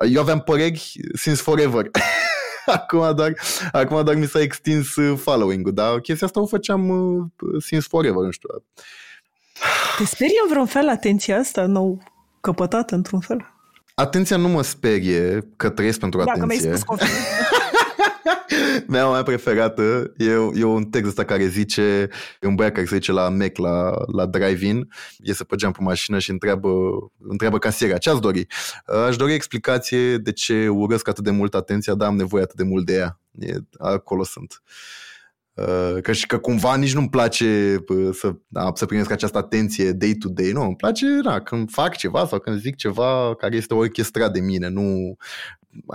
eu aveam păreri since forever. acum, doar, acum doar mi s-a extins following-ul, dar chestia asta o făceam since forever, nu știu. Te sperie în vreun fel atenția asta nou căpătată într-un fel? Atenția nu mă sperie că trăiesc pentru Dacă atenție. Dacă mi-ai spus Mea mai preferată e, e un text ăsta care zice, e un băiat care se zice la Mac, la, la drive-in, iese pe geam pe mașină și întreabă, întreabă casiera, ce ați dori? Aș dori explicație de ce urăsc atât de mult atenția, dar am nevoie atât de mult de ea. E, acolo sunt. Uh, că și că cumva nici nu-mi place uh, să, da, să primesc această atenție day to day, nu, îmi place da, când fac ceva sau când zic ceva care este orchestrat de mine, nu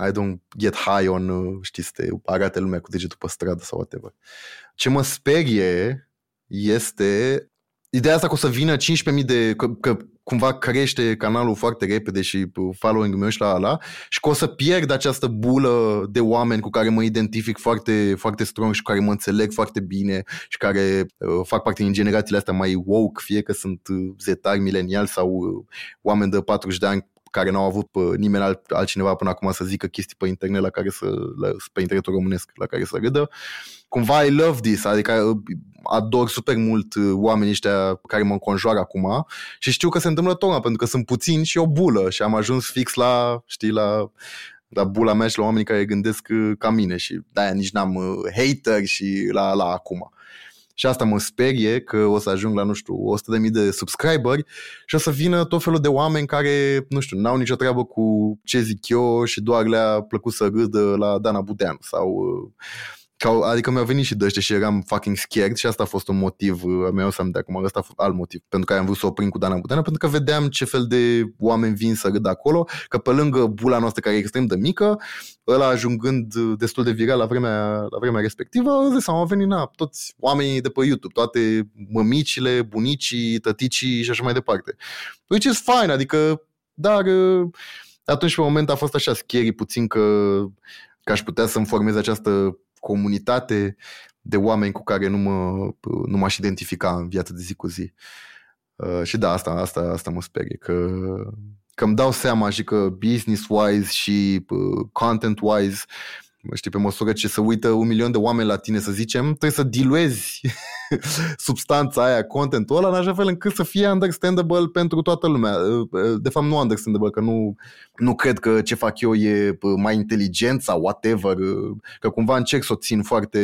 I don't get high on, uh, știți, să te arate lumea cu degetul pe stradă sau whatever. Ce mă sperie este ideea asta că o să vină 15.000 de, că, că cumva crește canalul foarte repede și following-ul meu și la ala și că o să pierd această bulă de oameni cu care mă identific foarte, foarte strong și cu care mă înțeleg foarte bine și care uh, fac parte din generațiile astea mai woke, fie că sunt uh, zetari, mileniali sau uh, oameni de 40 de ani care n-au avut pe nimeni alt, altcineva până acum să zică chestii pe internet la care să, la, pe internetul românesc la care să râdă. Cumva I love this, adică uh, ador super mult uh, oamenii ăștia care mă înconjoară acum și știu că se întâmplă tocmai pentru că sunt puțini și o bulă și am ajuns fix la, știi, la la bula mea și la oamenii care gândesc uh, ca mine și de-aia nici n-am hater și la, la acum. Și asta mă sperie că o să ajung la, nu știu, 100.000 de subscriberi și o să vină tot felul de oameni care, nu știu, n-au nicio treabă cu ce zic eu și doar le-a plăcut să râdă la Dana Budean sau Că, adică mi-au venit și dăște și eram fucking scared și asta a fost un motiv, uh, mi-au să de acum, ăsta a fost alt motiv pentru care am vrut să oprim cu Dana Buteana, pentru că vedeam ce fel de oameni vin să râd acolo, că pe lângă bula noastră care e extrem de mică, ăla ajungând destul de viral la vremea, la vremea respectivă, zi au venit na, toți oamenii de pe YouTube, toate mămicile, bunicii, tăticii și așa mai departe. Which is fine, adică, dar uh, atunci pe moment a fost așa scary puțin că, că aș putea să-mi formez această comunitate de oameni cu care nu, mă, nu m-aș identifica în viața de zi cu zi. Uh, și da, asta, asta, asta mă sperie, că, că îmi dau seama și că business-wise și uh, content-wise știi, pe măsură ce să uită un milion de oameni la tine, să zicem, trebuie să diluezi substanța aia, contentul ăla, în așa fel încât să fie understandable pentru toată lumea. De fapt, nu understandable, că nu, nu cred că ce fac eu e mai inteligent sau whatever, că cumva încerc să o țin foarte,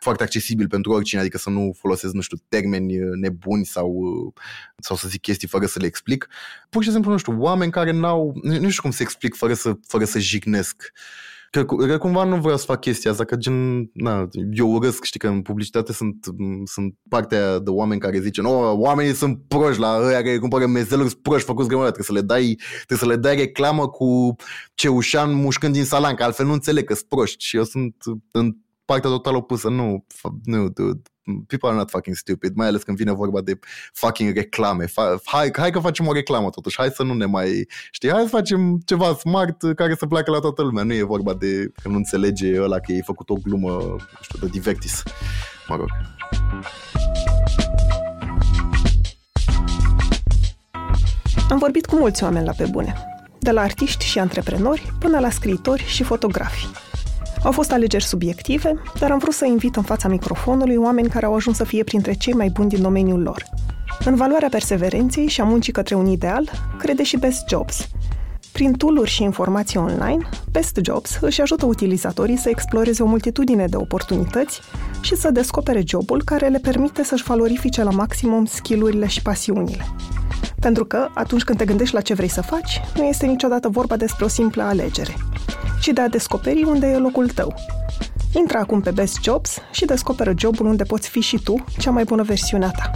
foarte accesibil pentru oricine, adică să nu folosesc, nu știu, termeni nebuni sau, sau să zic chestii fără să le explic. Pur și simplu, nu știu, oameni care n-au, nu știu cum să explic fără să, fără să jignesc. Că, că cumva nu vreau să fac chestia asta, că gen, na, eu urăsc, știi că în publicitate sunt, sunt partea de oameni care zice, no, oamenii sunt proști la ăia care cumpără mezeluri, sunt proști făcuți grămări, trebuie să le dai, trebuie să le dai reclamă cu ceușan mușcând din salan, că altfel nu înțeleg că sunt proști. Și eu sunt în partea total opusă, nu, nu, dude, people are not fucking stupid, mai ales când vine vorba de fucking reclame. Hai, hai că facem o reclamă totuși, hai să nu ne mai, știi, hai să facem ceva smart care să placă la toată lumea. Nu e vorba de că nu înțelege ăla că e făcut o glumă, nu știu, de divertis. Mă rog. Am vorbit cu mulți oameni la pe bune, de la artiști și antreprenori până la scriitori și fotografi. Au fost alegeri subiective, dar am vrut să invit în fața microfonului oameni care au ajuns să fie printre cei mai buni din domeniul lor. În valoarea perseverenței și a muncii către un ideal, crede și Best Jobs. Prin tooluri și informații online, Best Jobs își ajută utilizatorii să exploreze o multitudine de oportunități și să descopere jobul care le permite să-și valorifice la maximum skillurile și pasiunile. Pentru că, atunci când te gândești la ce vrei să faci, nu este niciodată vorba despre o simplă alegere ci de a descoperi unde e locul tău. Intră acum pe Best Jobs și descoperă jobul unde poți fi și tu cea mai bună versiune a ta.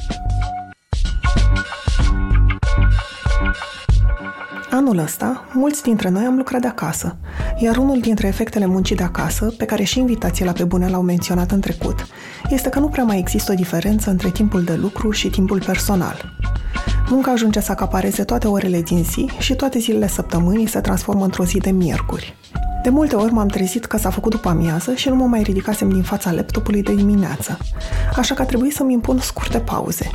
Anul ăsta, mulți dintre noi am lucrat de acasă, iar unul dintre efectele muncii de acasă, pe care și invitații la pe bune l-au menționat în trecut, este că nu prea mai există o diferență între timpul de lucru și timpul personal. Munca ajunge să acapareze toate orele din zi și toate zilele săptămânii se transformă într-o zi de miercuri. De multe ori m-am trezit că s-a făcut după amiază și nu mă mai ridicasem din fața laptopului de dimineață. Așa că a trebuit să-mi impun scurte pauze.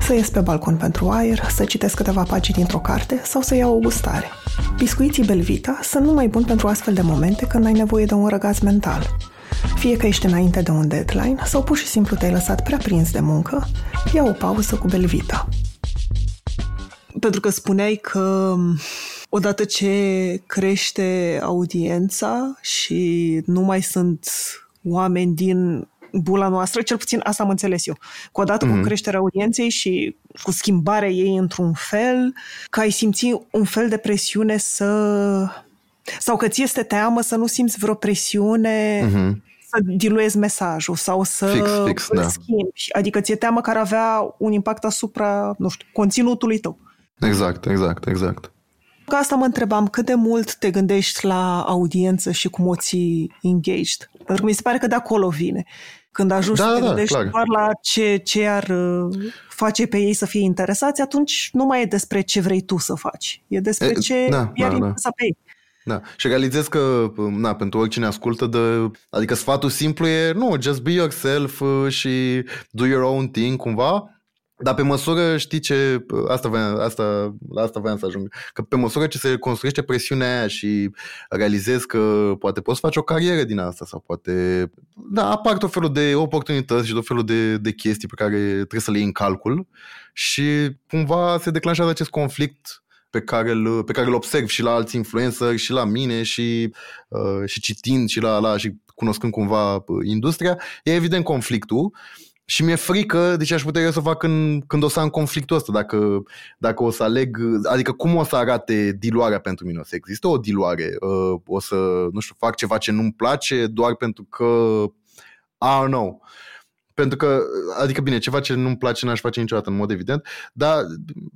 Să ies pe balcon pentru aer, să citesc câteva pagini dintr-o carte sau să iau o gustare. Biscuiții Belvita sunt numai buni pentru astfel de momente când ai nevoie de un răgaz mental. Fie că ești înainte de un deadline sau pur și simplu te-ai lăsat prea prins de muncă, ia o pauză cu Belvita. Pentru că spuneai că odată ce crește audiența și nu mai sunt oameni din bula noastră, cel puțin asta am înțeles eu. Cu odată mm-hmm. cu mhm. creșterea audienței și cu schimbarea ei într-un fel, că ai simți un fel de presiune să... sau că ți este teamă să nu simți vreo presiune mm-hmm. să diluezi mesajul sau să fix, fix, da. schimbi. Adică ți-e teamă care avea un impact asupra, nu știu, conținutului tău. Exact, exact, exact. Că asta mă întrebam, cât de mult te gândești la audiență și cum o ții engaged? Pentru că mi se pare că de acolo vine. Când ajungi da, să te da, gândești clar. doar la ce, ce ar uh, face pe ei să fie interesați, atunci nu mai e despre ce vrei tu să faci. E despre e, ce da, i-ar da, interesa da. pe ei. Da. Și realizez că, na, pentru oricine ascultă, de, adică sfatul simplu e, nu, just be yourself uh, și do your own thing, cumva, dar pe măsură, știi ce, asta voiam, asta, la asta voiam să ajung, că pe măsură ce se construiește presiunea aia și realizezi că poate poți face o carieră din asta sau poate, da, apar tot felul de oportunități și tot felul de, de chestii pe care trebuie să le iei în calcul și cumva se declanșează acest conflict pe care îl, pe care îl observ și la alți influenceri și la mine și, uh, și citind și la, la și cunoscând cumva uh, industria, e evident conflictul și mi-e frică de ce aș putea eu să fac când, când o să am conflictul ăsta, dacă, dacă o să aleg, adică cum o să arate diluarea pentru mine, o să există o diluare, uh, o să, nu știu, fac ceva ce nu-mi place doar pentru că I don't know. Pentru că, adică bine, ceva ce nu-mi place n-aș face niciodată în mod evident, dar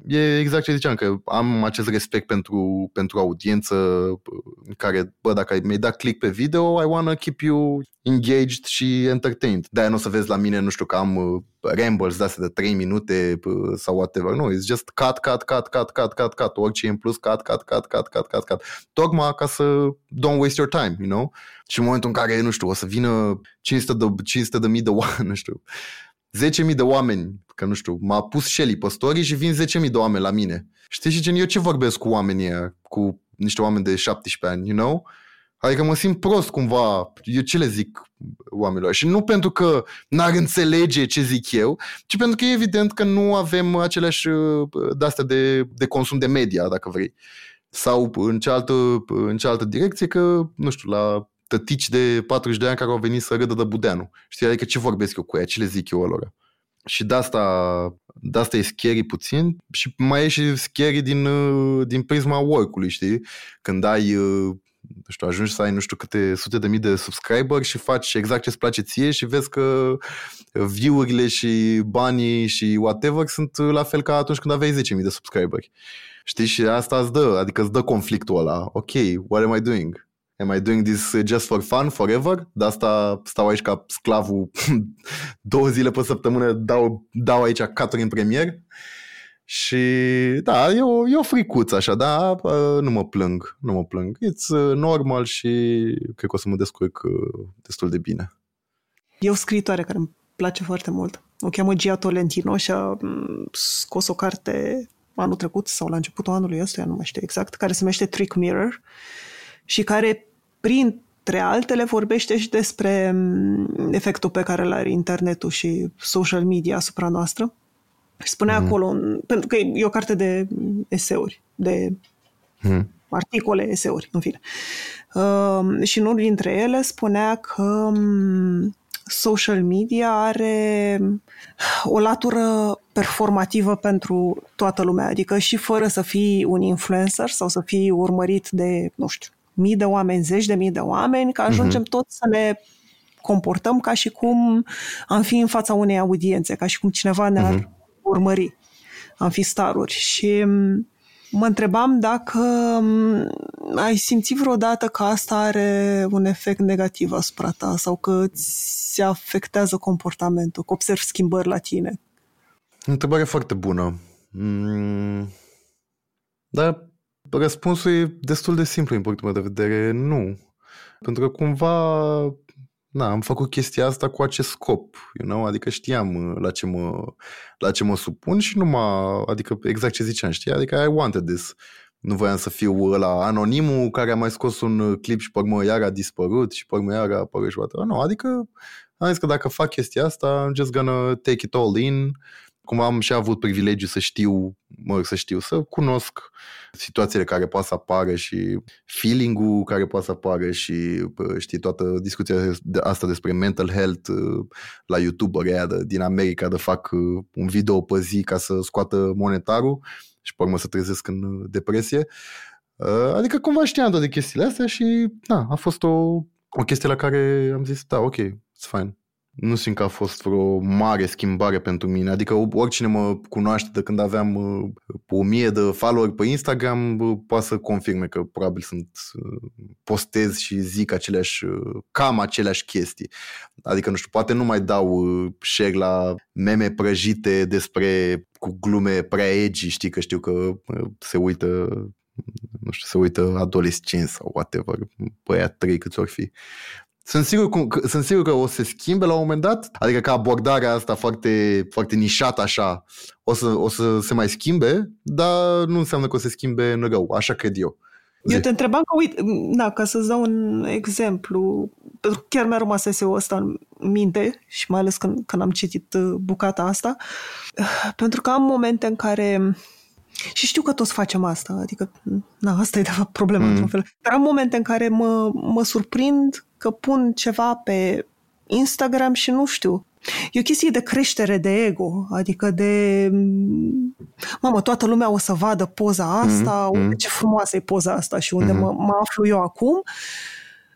e exact ce ziceam, că am acest respect pentru, pentru audiență care, bă, dacă mi-ai dat click pe video, I wanna keep you engaged și entertained. De-aia nu o să vezi la mine, nu știu, că am uh, rambles de de 3 minute uh, sau whatever. Nu, it's just cut, cut, cut, cut, cut, cut, cut. Orice e în plus, cut, cut, cut, cut, cut, cut, cut. Tocmai ca să don't waste your time, you know? Și în momentul în care, nu știu, o să vină 500 de, 500 de mii de oameni, nu știu, 10.000 de oameni, că nu știu, m-a pus Shelly pe story și vin 10.000 de oameni la mine. Știi și gen, eu ce vorbesc cu oamenii ăia, cu niște oameni de 17 ani, you know? Adică mă simt prost cumva, eu ce le zic oamenilor? Și nu pentru că n-ar înțelege ce zic eu, ci pentru că e evident că nu avem aceleași uh, de-astea de, de consum de media, dacă vrei. Sau în cealaltă, în cealaltă direcție că, nu știu, la tătici de 40 de ani care au venit să râdă de Budeanu. Știi, adică ce vorbesc eu cu ea, ce le zic eu lor? Și de asta, de asta e scary puțin și mai e și scary din, uh, din prisma work-ului, știi? Când ai uh, nu știu, ajungi să ai nu știu câte sute de mii de subscriber și faci exact ce îți place ție și vezi că view-urile și banii și whatever sunt la fel ca atunci când aveai 10.000 de subscriberi. Știi? Și asta îți dă, adică îți dă conflictul ăla. Ok, what am I doing? Am I doing this just for fun, forever? De asta stau aici ca sclavul două zile pe săptămână, dau, dau aici caturi în premier și da, e o, e o fricuță așa, dar uh, nu mă plâng, nu mă plâng. It's uh, normal și cred că o să mă descurc uh, destul de bine. E o scriitoare care îmi place foarte mult. O cheamă Gia Tolentino și a mm, scos o carte anul trecut sau la începutul anului ăsta, nu mai știu exact, care se numește Trick Mirror și care, printre altele, vorbește și despre mm, efectul pe care îl are internetul și social media asupra noastră și spunea mm. acolo, pentru că e o carte de eseuri, de mm. articole, eseuri, în fine. Uh, și în unul dintre ele spunea că um, social media are o latură performativă pentru toată lumea, adică și fără să fii un influencer sau să fii urmărit de, nu știu, mii de oameni, zeci de mii de oameni, că ajungem mm-hmm. tot să ne comportăm ca și cum am fi în fața unei audiențe, ca și cum cineva ne-ar mm-hmm urmări. Am fi staruri și mm, mă întrebam dacă mm, ai simțit vreodată că asta are un efect negativ asupra ta sau că ți afectează comportamentul, că observi schimbări la tine. Întrebare foarte bună. Mm, dar răspunsul e destul de simplu din punctul meu de vedere, nu. Pentru că cumva na, am făcut chestia asta cu acest scop, you know? adică știam uh, la ce, mă, la ce mă supun și nu m-a, adică exact ce ziceam, știi, adică I wanted this. Nu voiam să fiu la anonimul care a mai scos un uh, clip și pe urmă iar a dispărut și pe urmă iar a apărut și Nu, adică am zis că dacă fac chestia asta, I'm just gonna take it all in, cum am și avut privilegiu să știu, mă să știu, să cunosc situațiile care poate să apară și feeling-ul care poate să apară și știi toată discuția asta despre mental health la YouTuber aia din America de fac un video pe zi ca să scoată monetarul și pe urmă să trezesc în depresie. Adică cumva știam toate chestiile astea și na, a fost o, o chestie la care am zis, da, ok, it's fine nu simt că a fost vreo mare schimbare pentru mine. Adică oricine mă cunoaște de când aveam uh, o mie de follower pe Instagram uh, poate să confirme că probabil sunt uh, postez și zic aceleași, cam aceleași chestii. Adică, nu știu, poate nu mai dau share la meme prăjite despre cu glume prea edgy, știi, că știu că se uită nu știu, se uită adolescenți sau whatever, băia trei câți ori fi. Sunt sigur, că, sunt sigur că o să se schimbe la un moment dat, adică că abordarea asta foarte, foarte nișată așa o să, o să se mai schimbe, dar nu înseamnă că o să se schimbe în rău, așa cred eu. Eu te întrebam că, uite, da, ca să-ți dau un exemplu, pentru că chiar mi-a rămas eseul ăsta în minte și mai ales când, când am citit uh, bucata asta, pentru că am momente în care și știu că toți facem asta, adică, na, asta e de fapt problema mm. într-un fel. Dar am momente în care mă, mă surprind că pun ceva pe Instagram și nu știu. E o chestie de creștere de ego, adică de mamă, toată lumea o să vadă poza asta, mm, mm. ce frumoasă e poza asta și unde mm-hmm. mă, mă aflu eu acum.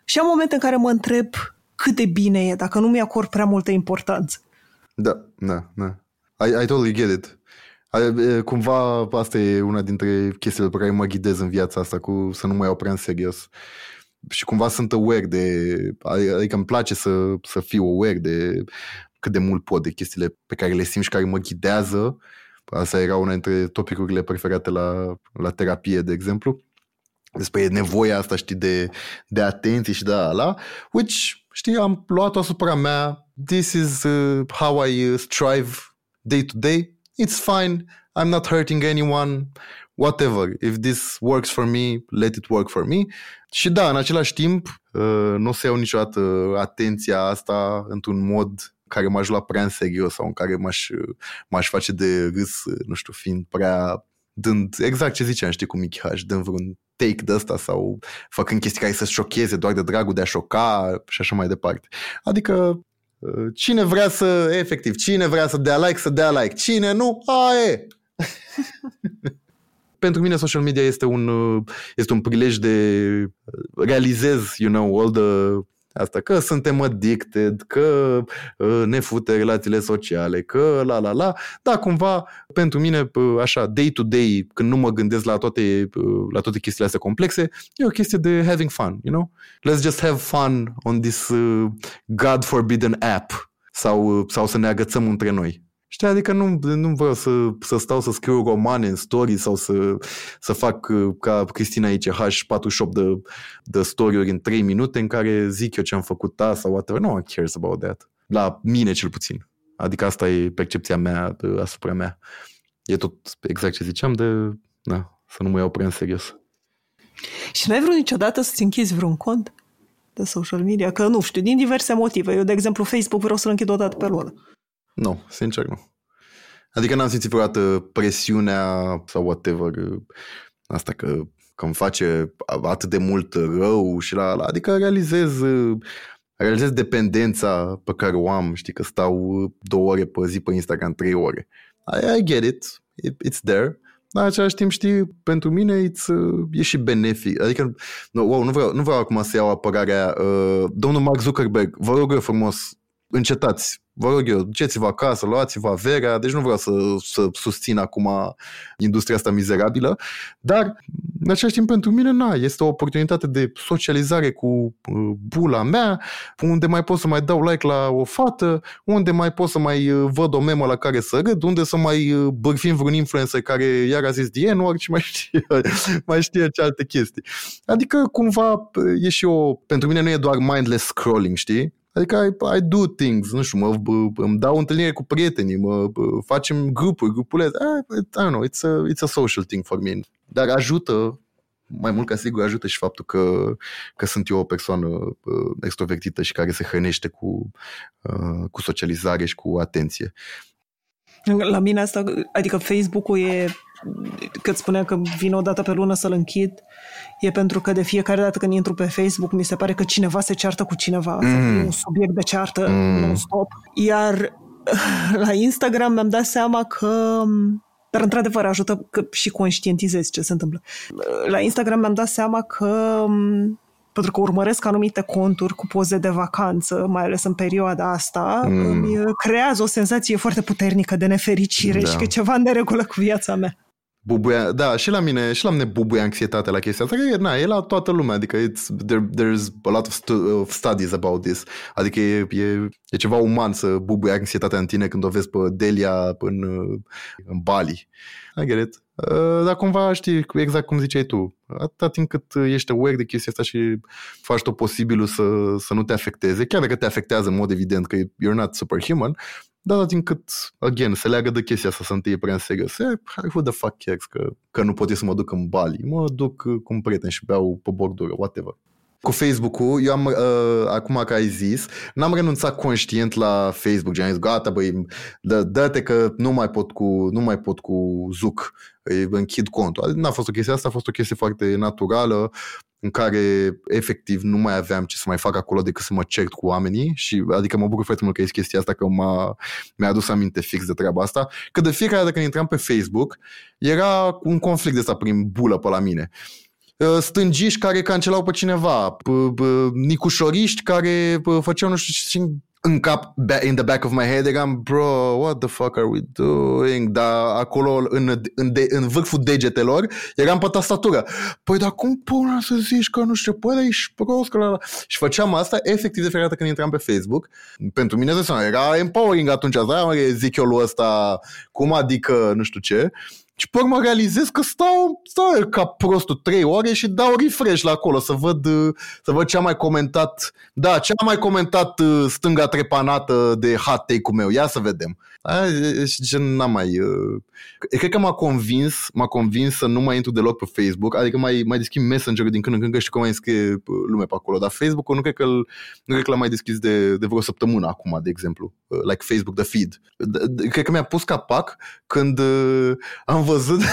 Și am momente în care mă întreb cât de bine e, dacă nu mi-acord prea multă importanță. Da, da, da. I, I totally get it. I, cumva asta e una dintre chestiile pe care mă ghidez în viața asta cu să nu mă iau prea în serios. Și cumva sunt aware de, adică îmi place să, să fiu aware de cât de mult pot de chestiile pe care le simt și care mă ghidează. Asta era una dintre topicurile preferate la, la terapie, de exemplu despre nevoia asta, știi, de, de atenție și de ala, which, știi, am luat-o asupra mea. This is uh, how I uh, strive day to day. It's fine. I'm not hurting anyone. Whatever. If this works for me, let it work for me. Și da, în același timp, uh, nu o să iau niciodată atenția asta într-un mod care m-aș lua prea în serios sau în care m-aș, m-aș face de râs, nu știu, fiind prea dând exact ce ziceam, știi, cu Mickey H, dând vreun take de ăsta sau făcând chestii care să șocheze doar de dragul de a șoca și așa mai departe. Adică uh, cine vrea să, efectiv, cine vrea să dea like, să dea like. Cine nu, aie! Pentru mine social media este un, uh, este un prilej de uh, realizez, you know, all the asta, că suntem addicted, că uh, ne fute relațiile sociale, că la la la, dar cumva pentru mine așa day to day, când nu mă gândesc la toate, la toate chestiile astea complexe, e o chestie de having fun, you know? Let's just have fun on this uh, God forbidden app sau, sau să ne agățăm între noi. Știi, adică nu, nu vreau să, să stau să scriu romane în story sau să, să fac uh, ca Cristina ICH 48 de, de story-uri în 3 minute în care zic eu ce am făcut ta sau whatever. No one cares about that. La mine cel puțin. Adică asta e percepția mea uh, asupra mea. E tot exact ce ziceam de na, să nu mă iau prea în serios. Și nu ai vrut niciodată să-ți închizi vreun cont de social media? Că nu știu, din diverse motive. Eu, de exemplu, Facebook vreau să-l închid o dată pe lună. Nu, sincer nu. Adică n-am simțit vreodată presiunea sau whatever, asta că, că îmi face atât de mult rău și la, la adică realizez realizez dependența pe care o am, știi, că stau două ore pe zi pe Instagram, trei ore. I, I get it, it it's there, dar în același timp, știi, pentru mine it's, e și benefic. Adică, no, wow, nu, vreau, nu vreau acum să iau apărarea. Uh, domnul Mark Zuckerberg, vă rog eu frumos, încetați vă rog eu, duceți-vă acasă, luați-vă averea, deci nu vreau să, să susțin acum industria asta mizerabilă, dar în același timp pentru mine, na, este o oportunitate de socializare cu uh, bula mea, unde mai pot să mai dau like la o fată, unde mai pot să mai uh, văd o memă la care să râd, unde să mai uh, bărfim vreun influencer care iar a zis the n și mai știe, mai știe ce alte chestii. Adică cumva e și o, pentru mine nu e doar mindless scrolling, știi? Adică I, I do things, nu știu, mă, îmi dau întâlnire cu prietenii, mă, facem grupuri, grupulețe. I, I don't know, it's a, it's a social thing for me. Dar ajută, mai mult ca sigur ajută și faptul că, că sunt eu o persoană uh, extrovertită și care se hrănește cu, uh, cu socializare și cu atenție. La mine asta, adică Facebook-ul e, cât spunea că vin o dată pe lună să-l închid, e pentru că de fiecare dată când intru pe Facebook mi se pare că cineva se ceartă cu cineva, mm. un subiect de ceartă mm. non-stop. Iar la Instagram mi-am dat seama că dar într-adevăr ajută că și conștientizezi ce se întâmplă. La Instagram mi-am dat seama că pentru că urmăresc anumite conturi cu poze de vacanță, mai ales în perioada asta, mm. îmi creează o senzație foarte puternică de nefericire da. și că ceva în neregulă cu viața mea bubuia, da, și la mine, și la mine bubuia anxietate la chestia asta, că e, na, e la toată lumea, adică it's, there, there's a lot of, stu- of studies about this, adică e, e, e ceva uman să bubuie anxietatea în tine când o vezi pe Delia în, în Bali. I get it. Uh, dar cumva știi exact cum ziceai tu, atâta timp cât ești aware de chestia asta și faci tot posibilul să, să nu te afecteze, chiar dacă te afectează în mod evident că you're not superhuman, dar din cât, again, se leagă de chestia asta să întâi prea în serios. Eh, who the fuck cares că, că nu pot să mă duc în Bali? Mă duc cu un prieten și beau pe bordură, whatever. Cu Facebook-ul, eu am, uh, acum că ai zis, n-am renunțat conștient la Facebook, gen, am zis, gata, băi, dă, dă-te că nu mai pot cu, nu mai pot cu Zuc, îi închid contul. N-a fost o chestie asta, a fost o chestie foarte naturală, în care efectiv nu mai aveam ce să mai fac acolo decât să mă cert cu oamenii și adică mă bucur foarte mult că e chestia asta că m-a, mi-a adus aminte fix de treaba asta, că de fiecare dată când intram pe Facebook era un conflict de asta prin bulă pe la mine. uh, stângiști care cancelau pe cineva, nicușoriști care făceau nu știu ce în cap, in the back of my head, eram, bro, what the fuck are we doing? Dar acolo, în, în, de, în vârful degetelor, eram pe tastatură. Păi, dar cum până să zici că nu știu, păi, ești prost, că la... Și făceam asta efectiv de fiecare când intram pe Facebook. Pentru mine, de era empowering atunci, asta zic eu lui ăsta, cum adică, nu știu ce. Și pe urmă realizez că stau, stau ca prostul trei ore și dau refresh la acolo să văd, să văd ce a mai comentat. Da, ce a mai comentat uh, stânga trepanată de hot take-ul meu. Ia să vedem. Și gen n-am mai... Uh, cred că m-a convins, m-a convins să nu mai intru deloc pe Facebook, adică mai, mai deschid Messenger din când în când, că știu că mai scrie uh, lume pe acolo, dar Facebook-ul nu cred că, nu cred că l-am mai deschis de, de vreo săptămână acum, de exemplu, like Facebook, the feed. Cred că mi-a pus capac când am văzut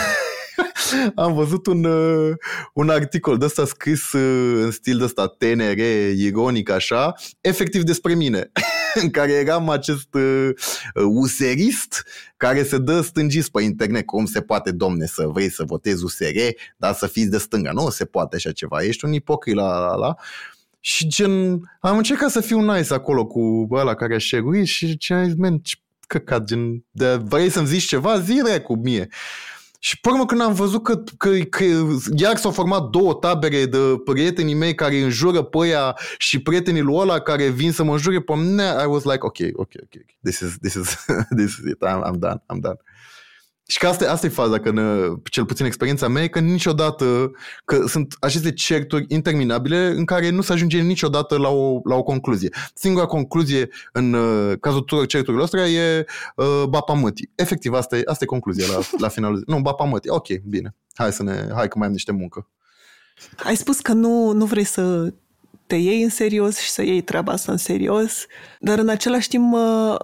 am văzut un, uh, un articol de ăsta scris uh, în stil de ăsta TNR, ironic așa, efectiv despre mine, în care eram acest uh, userist care se dă stângist pe internet. Cum se poate, domne, să vrei să votezi USR, dar să fiți de stânga? Nu se poate așa ceva. Ești un ipocrit la, la, la. Și gen, am încercat să fiu nice acolo cu ăla care a share și ce ai zis, man, ce căcat, gen, de, vrei să-mi zici ceva? Zi cu mie. Și pe urmă când am văzut că, că, că iar s-au format două tabere de prietenii mei care înjură pe ăia și prietenii lui ăla care vin să mă înjure pe mine, I was like, ok, ok, ok, this is, this is, this is it, I'm, I'm done, I'm done. Și că asta, asta e faza, că în, cel puțin experiența mea e că niciodată, că sunt aceste certuri interminabile în care nu se ajunge niciodată la o, la o concluzie. Singura concluzie în uh, cazul tuturor certurilor astea e uh, Bapa Mătii. Efectiv, asta e, asta e concluzia la, la finalul Nu, Bapa Mătii. Ok, bine. Hai să ne, hai că mai am niște muncă. Ai spus că nu, nu vrei să te iei în serios și să iei treaba asta în serios, dar în același timp mă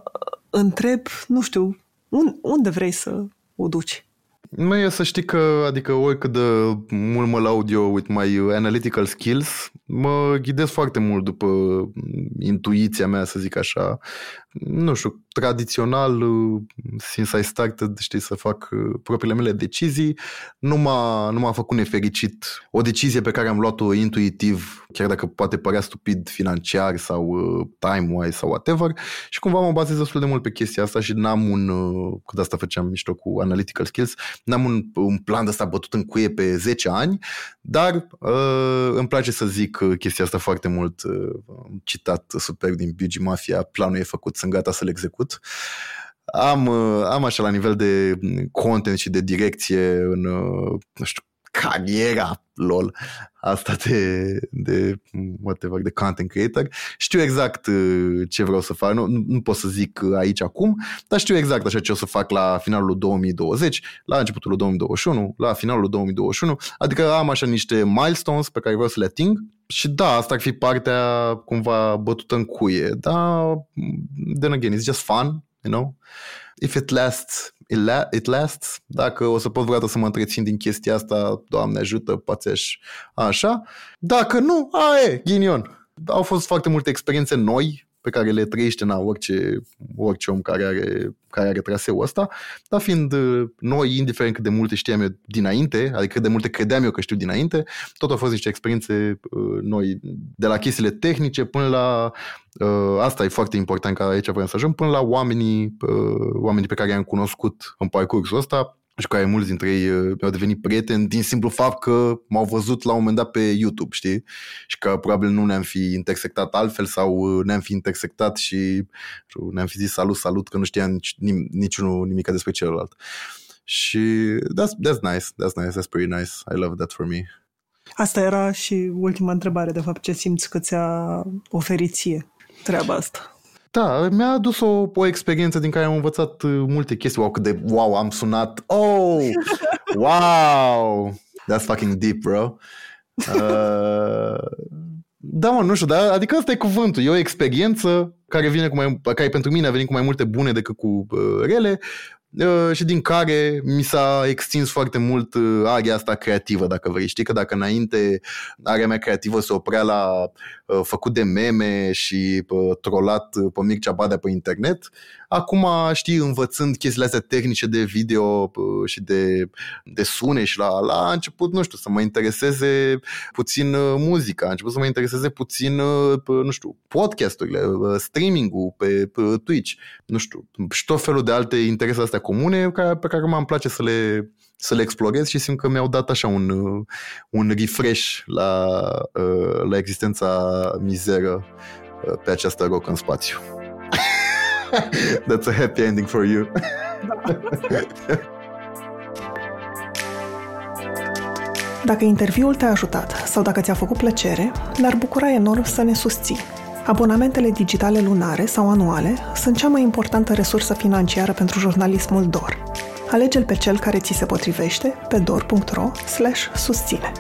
întreb, nu știu, unde vrei să o duci. e să știi că, adică oricât de mult mă laud eu with my analytical skills, mă ghidez foarte mult după intuiția mea, să zic așa. Nu știu, tradițional, since I started, știi, să fac uh, propriile mele decizii, nu m-a, nu m-a făcut nefericit o decizie pe care am luat-o intuitiv, chiar dacă poate părea stupid financiar sau uh, time-wise sau whatever, și cumva mă bazez destul de mult pe chestia asta și n-am un, uh, că de asta făceam mișto cu analytical skills, n-am un, un plan de asta bătut în cuie pe 10 ani, dar uh, îmi place să zic chestia asta foarte mult, uh, citat super din Biugi Mafia, planul e făcut, sunt gata să-l execut. Am, uh, am așa la nivel de content și de direcție în, uh, nu știu, cariera, lol, asta de, de whatever, de content creator. Știu exact uh, ce vreau să fac, nu, nu pot să zic aici acum, dar știu exact așa ce o să fac la finalul 2020, la începutul 2021, la finalul 2021, adică am așa niște milestones pe care vreau să le ating și da, asta ar fi partea cumva bătută în cuie, dar then again, it's just fun, you know? If it lasts, it, la- it lasts. Dacă o să pot vreodată să mă întrețin din chestia asta, Doamne ajută, pățeș, așa. Dacă nu, aia ghinion. Au fost foarte multe experiențe noi pe care le trăiește na, orice, orice om care are, care are traseul ăsta, dar fiind uh, noi, indiferent cât de multe știam eu dinainte, adică cât de multe credeam eu că știu dinainte, tot au fost niște experiențe uh, noi, de la chestiile tehnice până la, uh, asta e foarte important ca aici vreau să ajung, până la oamenii, oamenii pe care i-am cunoscut în parcursul ăsta, și care mulți dintre ei uh, mi-au devenit prieteni din simplu fapt că m-au văzut la un moment dat pe YouTube, știi? Și că probabil nu ne-am fi intersectat altfel sau uh, ne-am fi intersectat și ne-am fi zis salut, salut, că nu știam nici, niciunul nimic despre celălalt. Și that's, that's nice, that's nice, that's pretty nice. I love that for me. Asta era și ultima întrebare, de fapt, ce simți că ți-a oferit ție treaba asta? Da, mi-a adus o, o experiență din care am învățat uh, multe chestii. Wow, cât de wow am sunat. Oh! Wow! That's fucking deep, bro. Uh, da, mă, nu știu, dar adică asta e cuvântul. E o experiență care vine cu mai, care pentru mine a venit cu mai multe bune decât cu uh, rele. Uh, și din care mi s-a extins foarte mult uh, area asta creativă, dacă vrei. Știi că dacă înainte area mea creativă se oprea la uh, făcut de meme și trollat pe Mircea Badea pe internet, Acum, știi, învățând chestiile astea tehnice de video și de, de sune și la, la început, nu știu, să mă intereseze puțin uh, muzica, a început să mă intereseze puțin, uh, nu știu, podcasturile, uh, streaming-ul pe, pe Twitch, nu știu, și tot felul de alte interese astea comune pe care m-am place să le, să le explorez și simt că mi-au dat așa un, un refresh la, la existența mizeră pe această rocă în spațiu. That's a happy ending for you. Dacă interviul te-a ajutat sau dacă ți-a făcut plăcere, ne-ar bucura enorm să ne susții. Abonamentele digitale lunare sau anuale sunt cea mai importantă resursă financiară pentru jurnalismul DOR. Alege-l pe cel care ți se potrivește pe dor.ro/susține.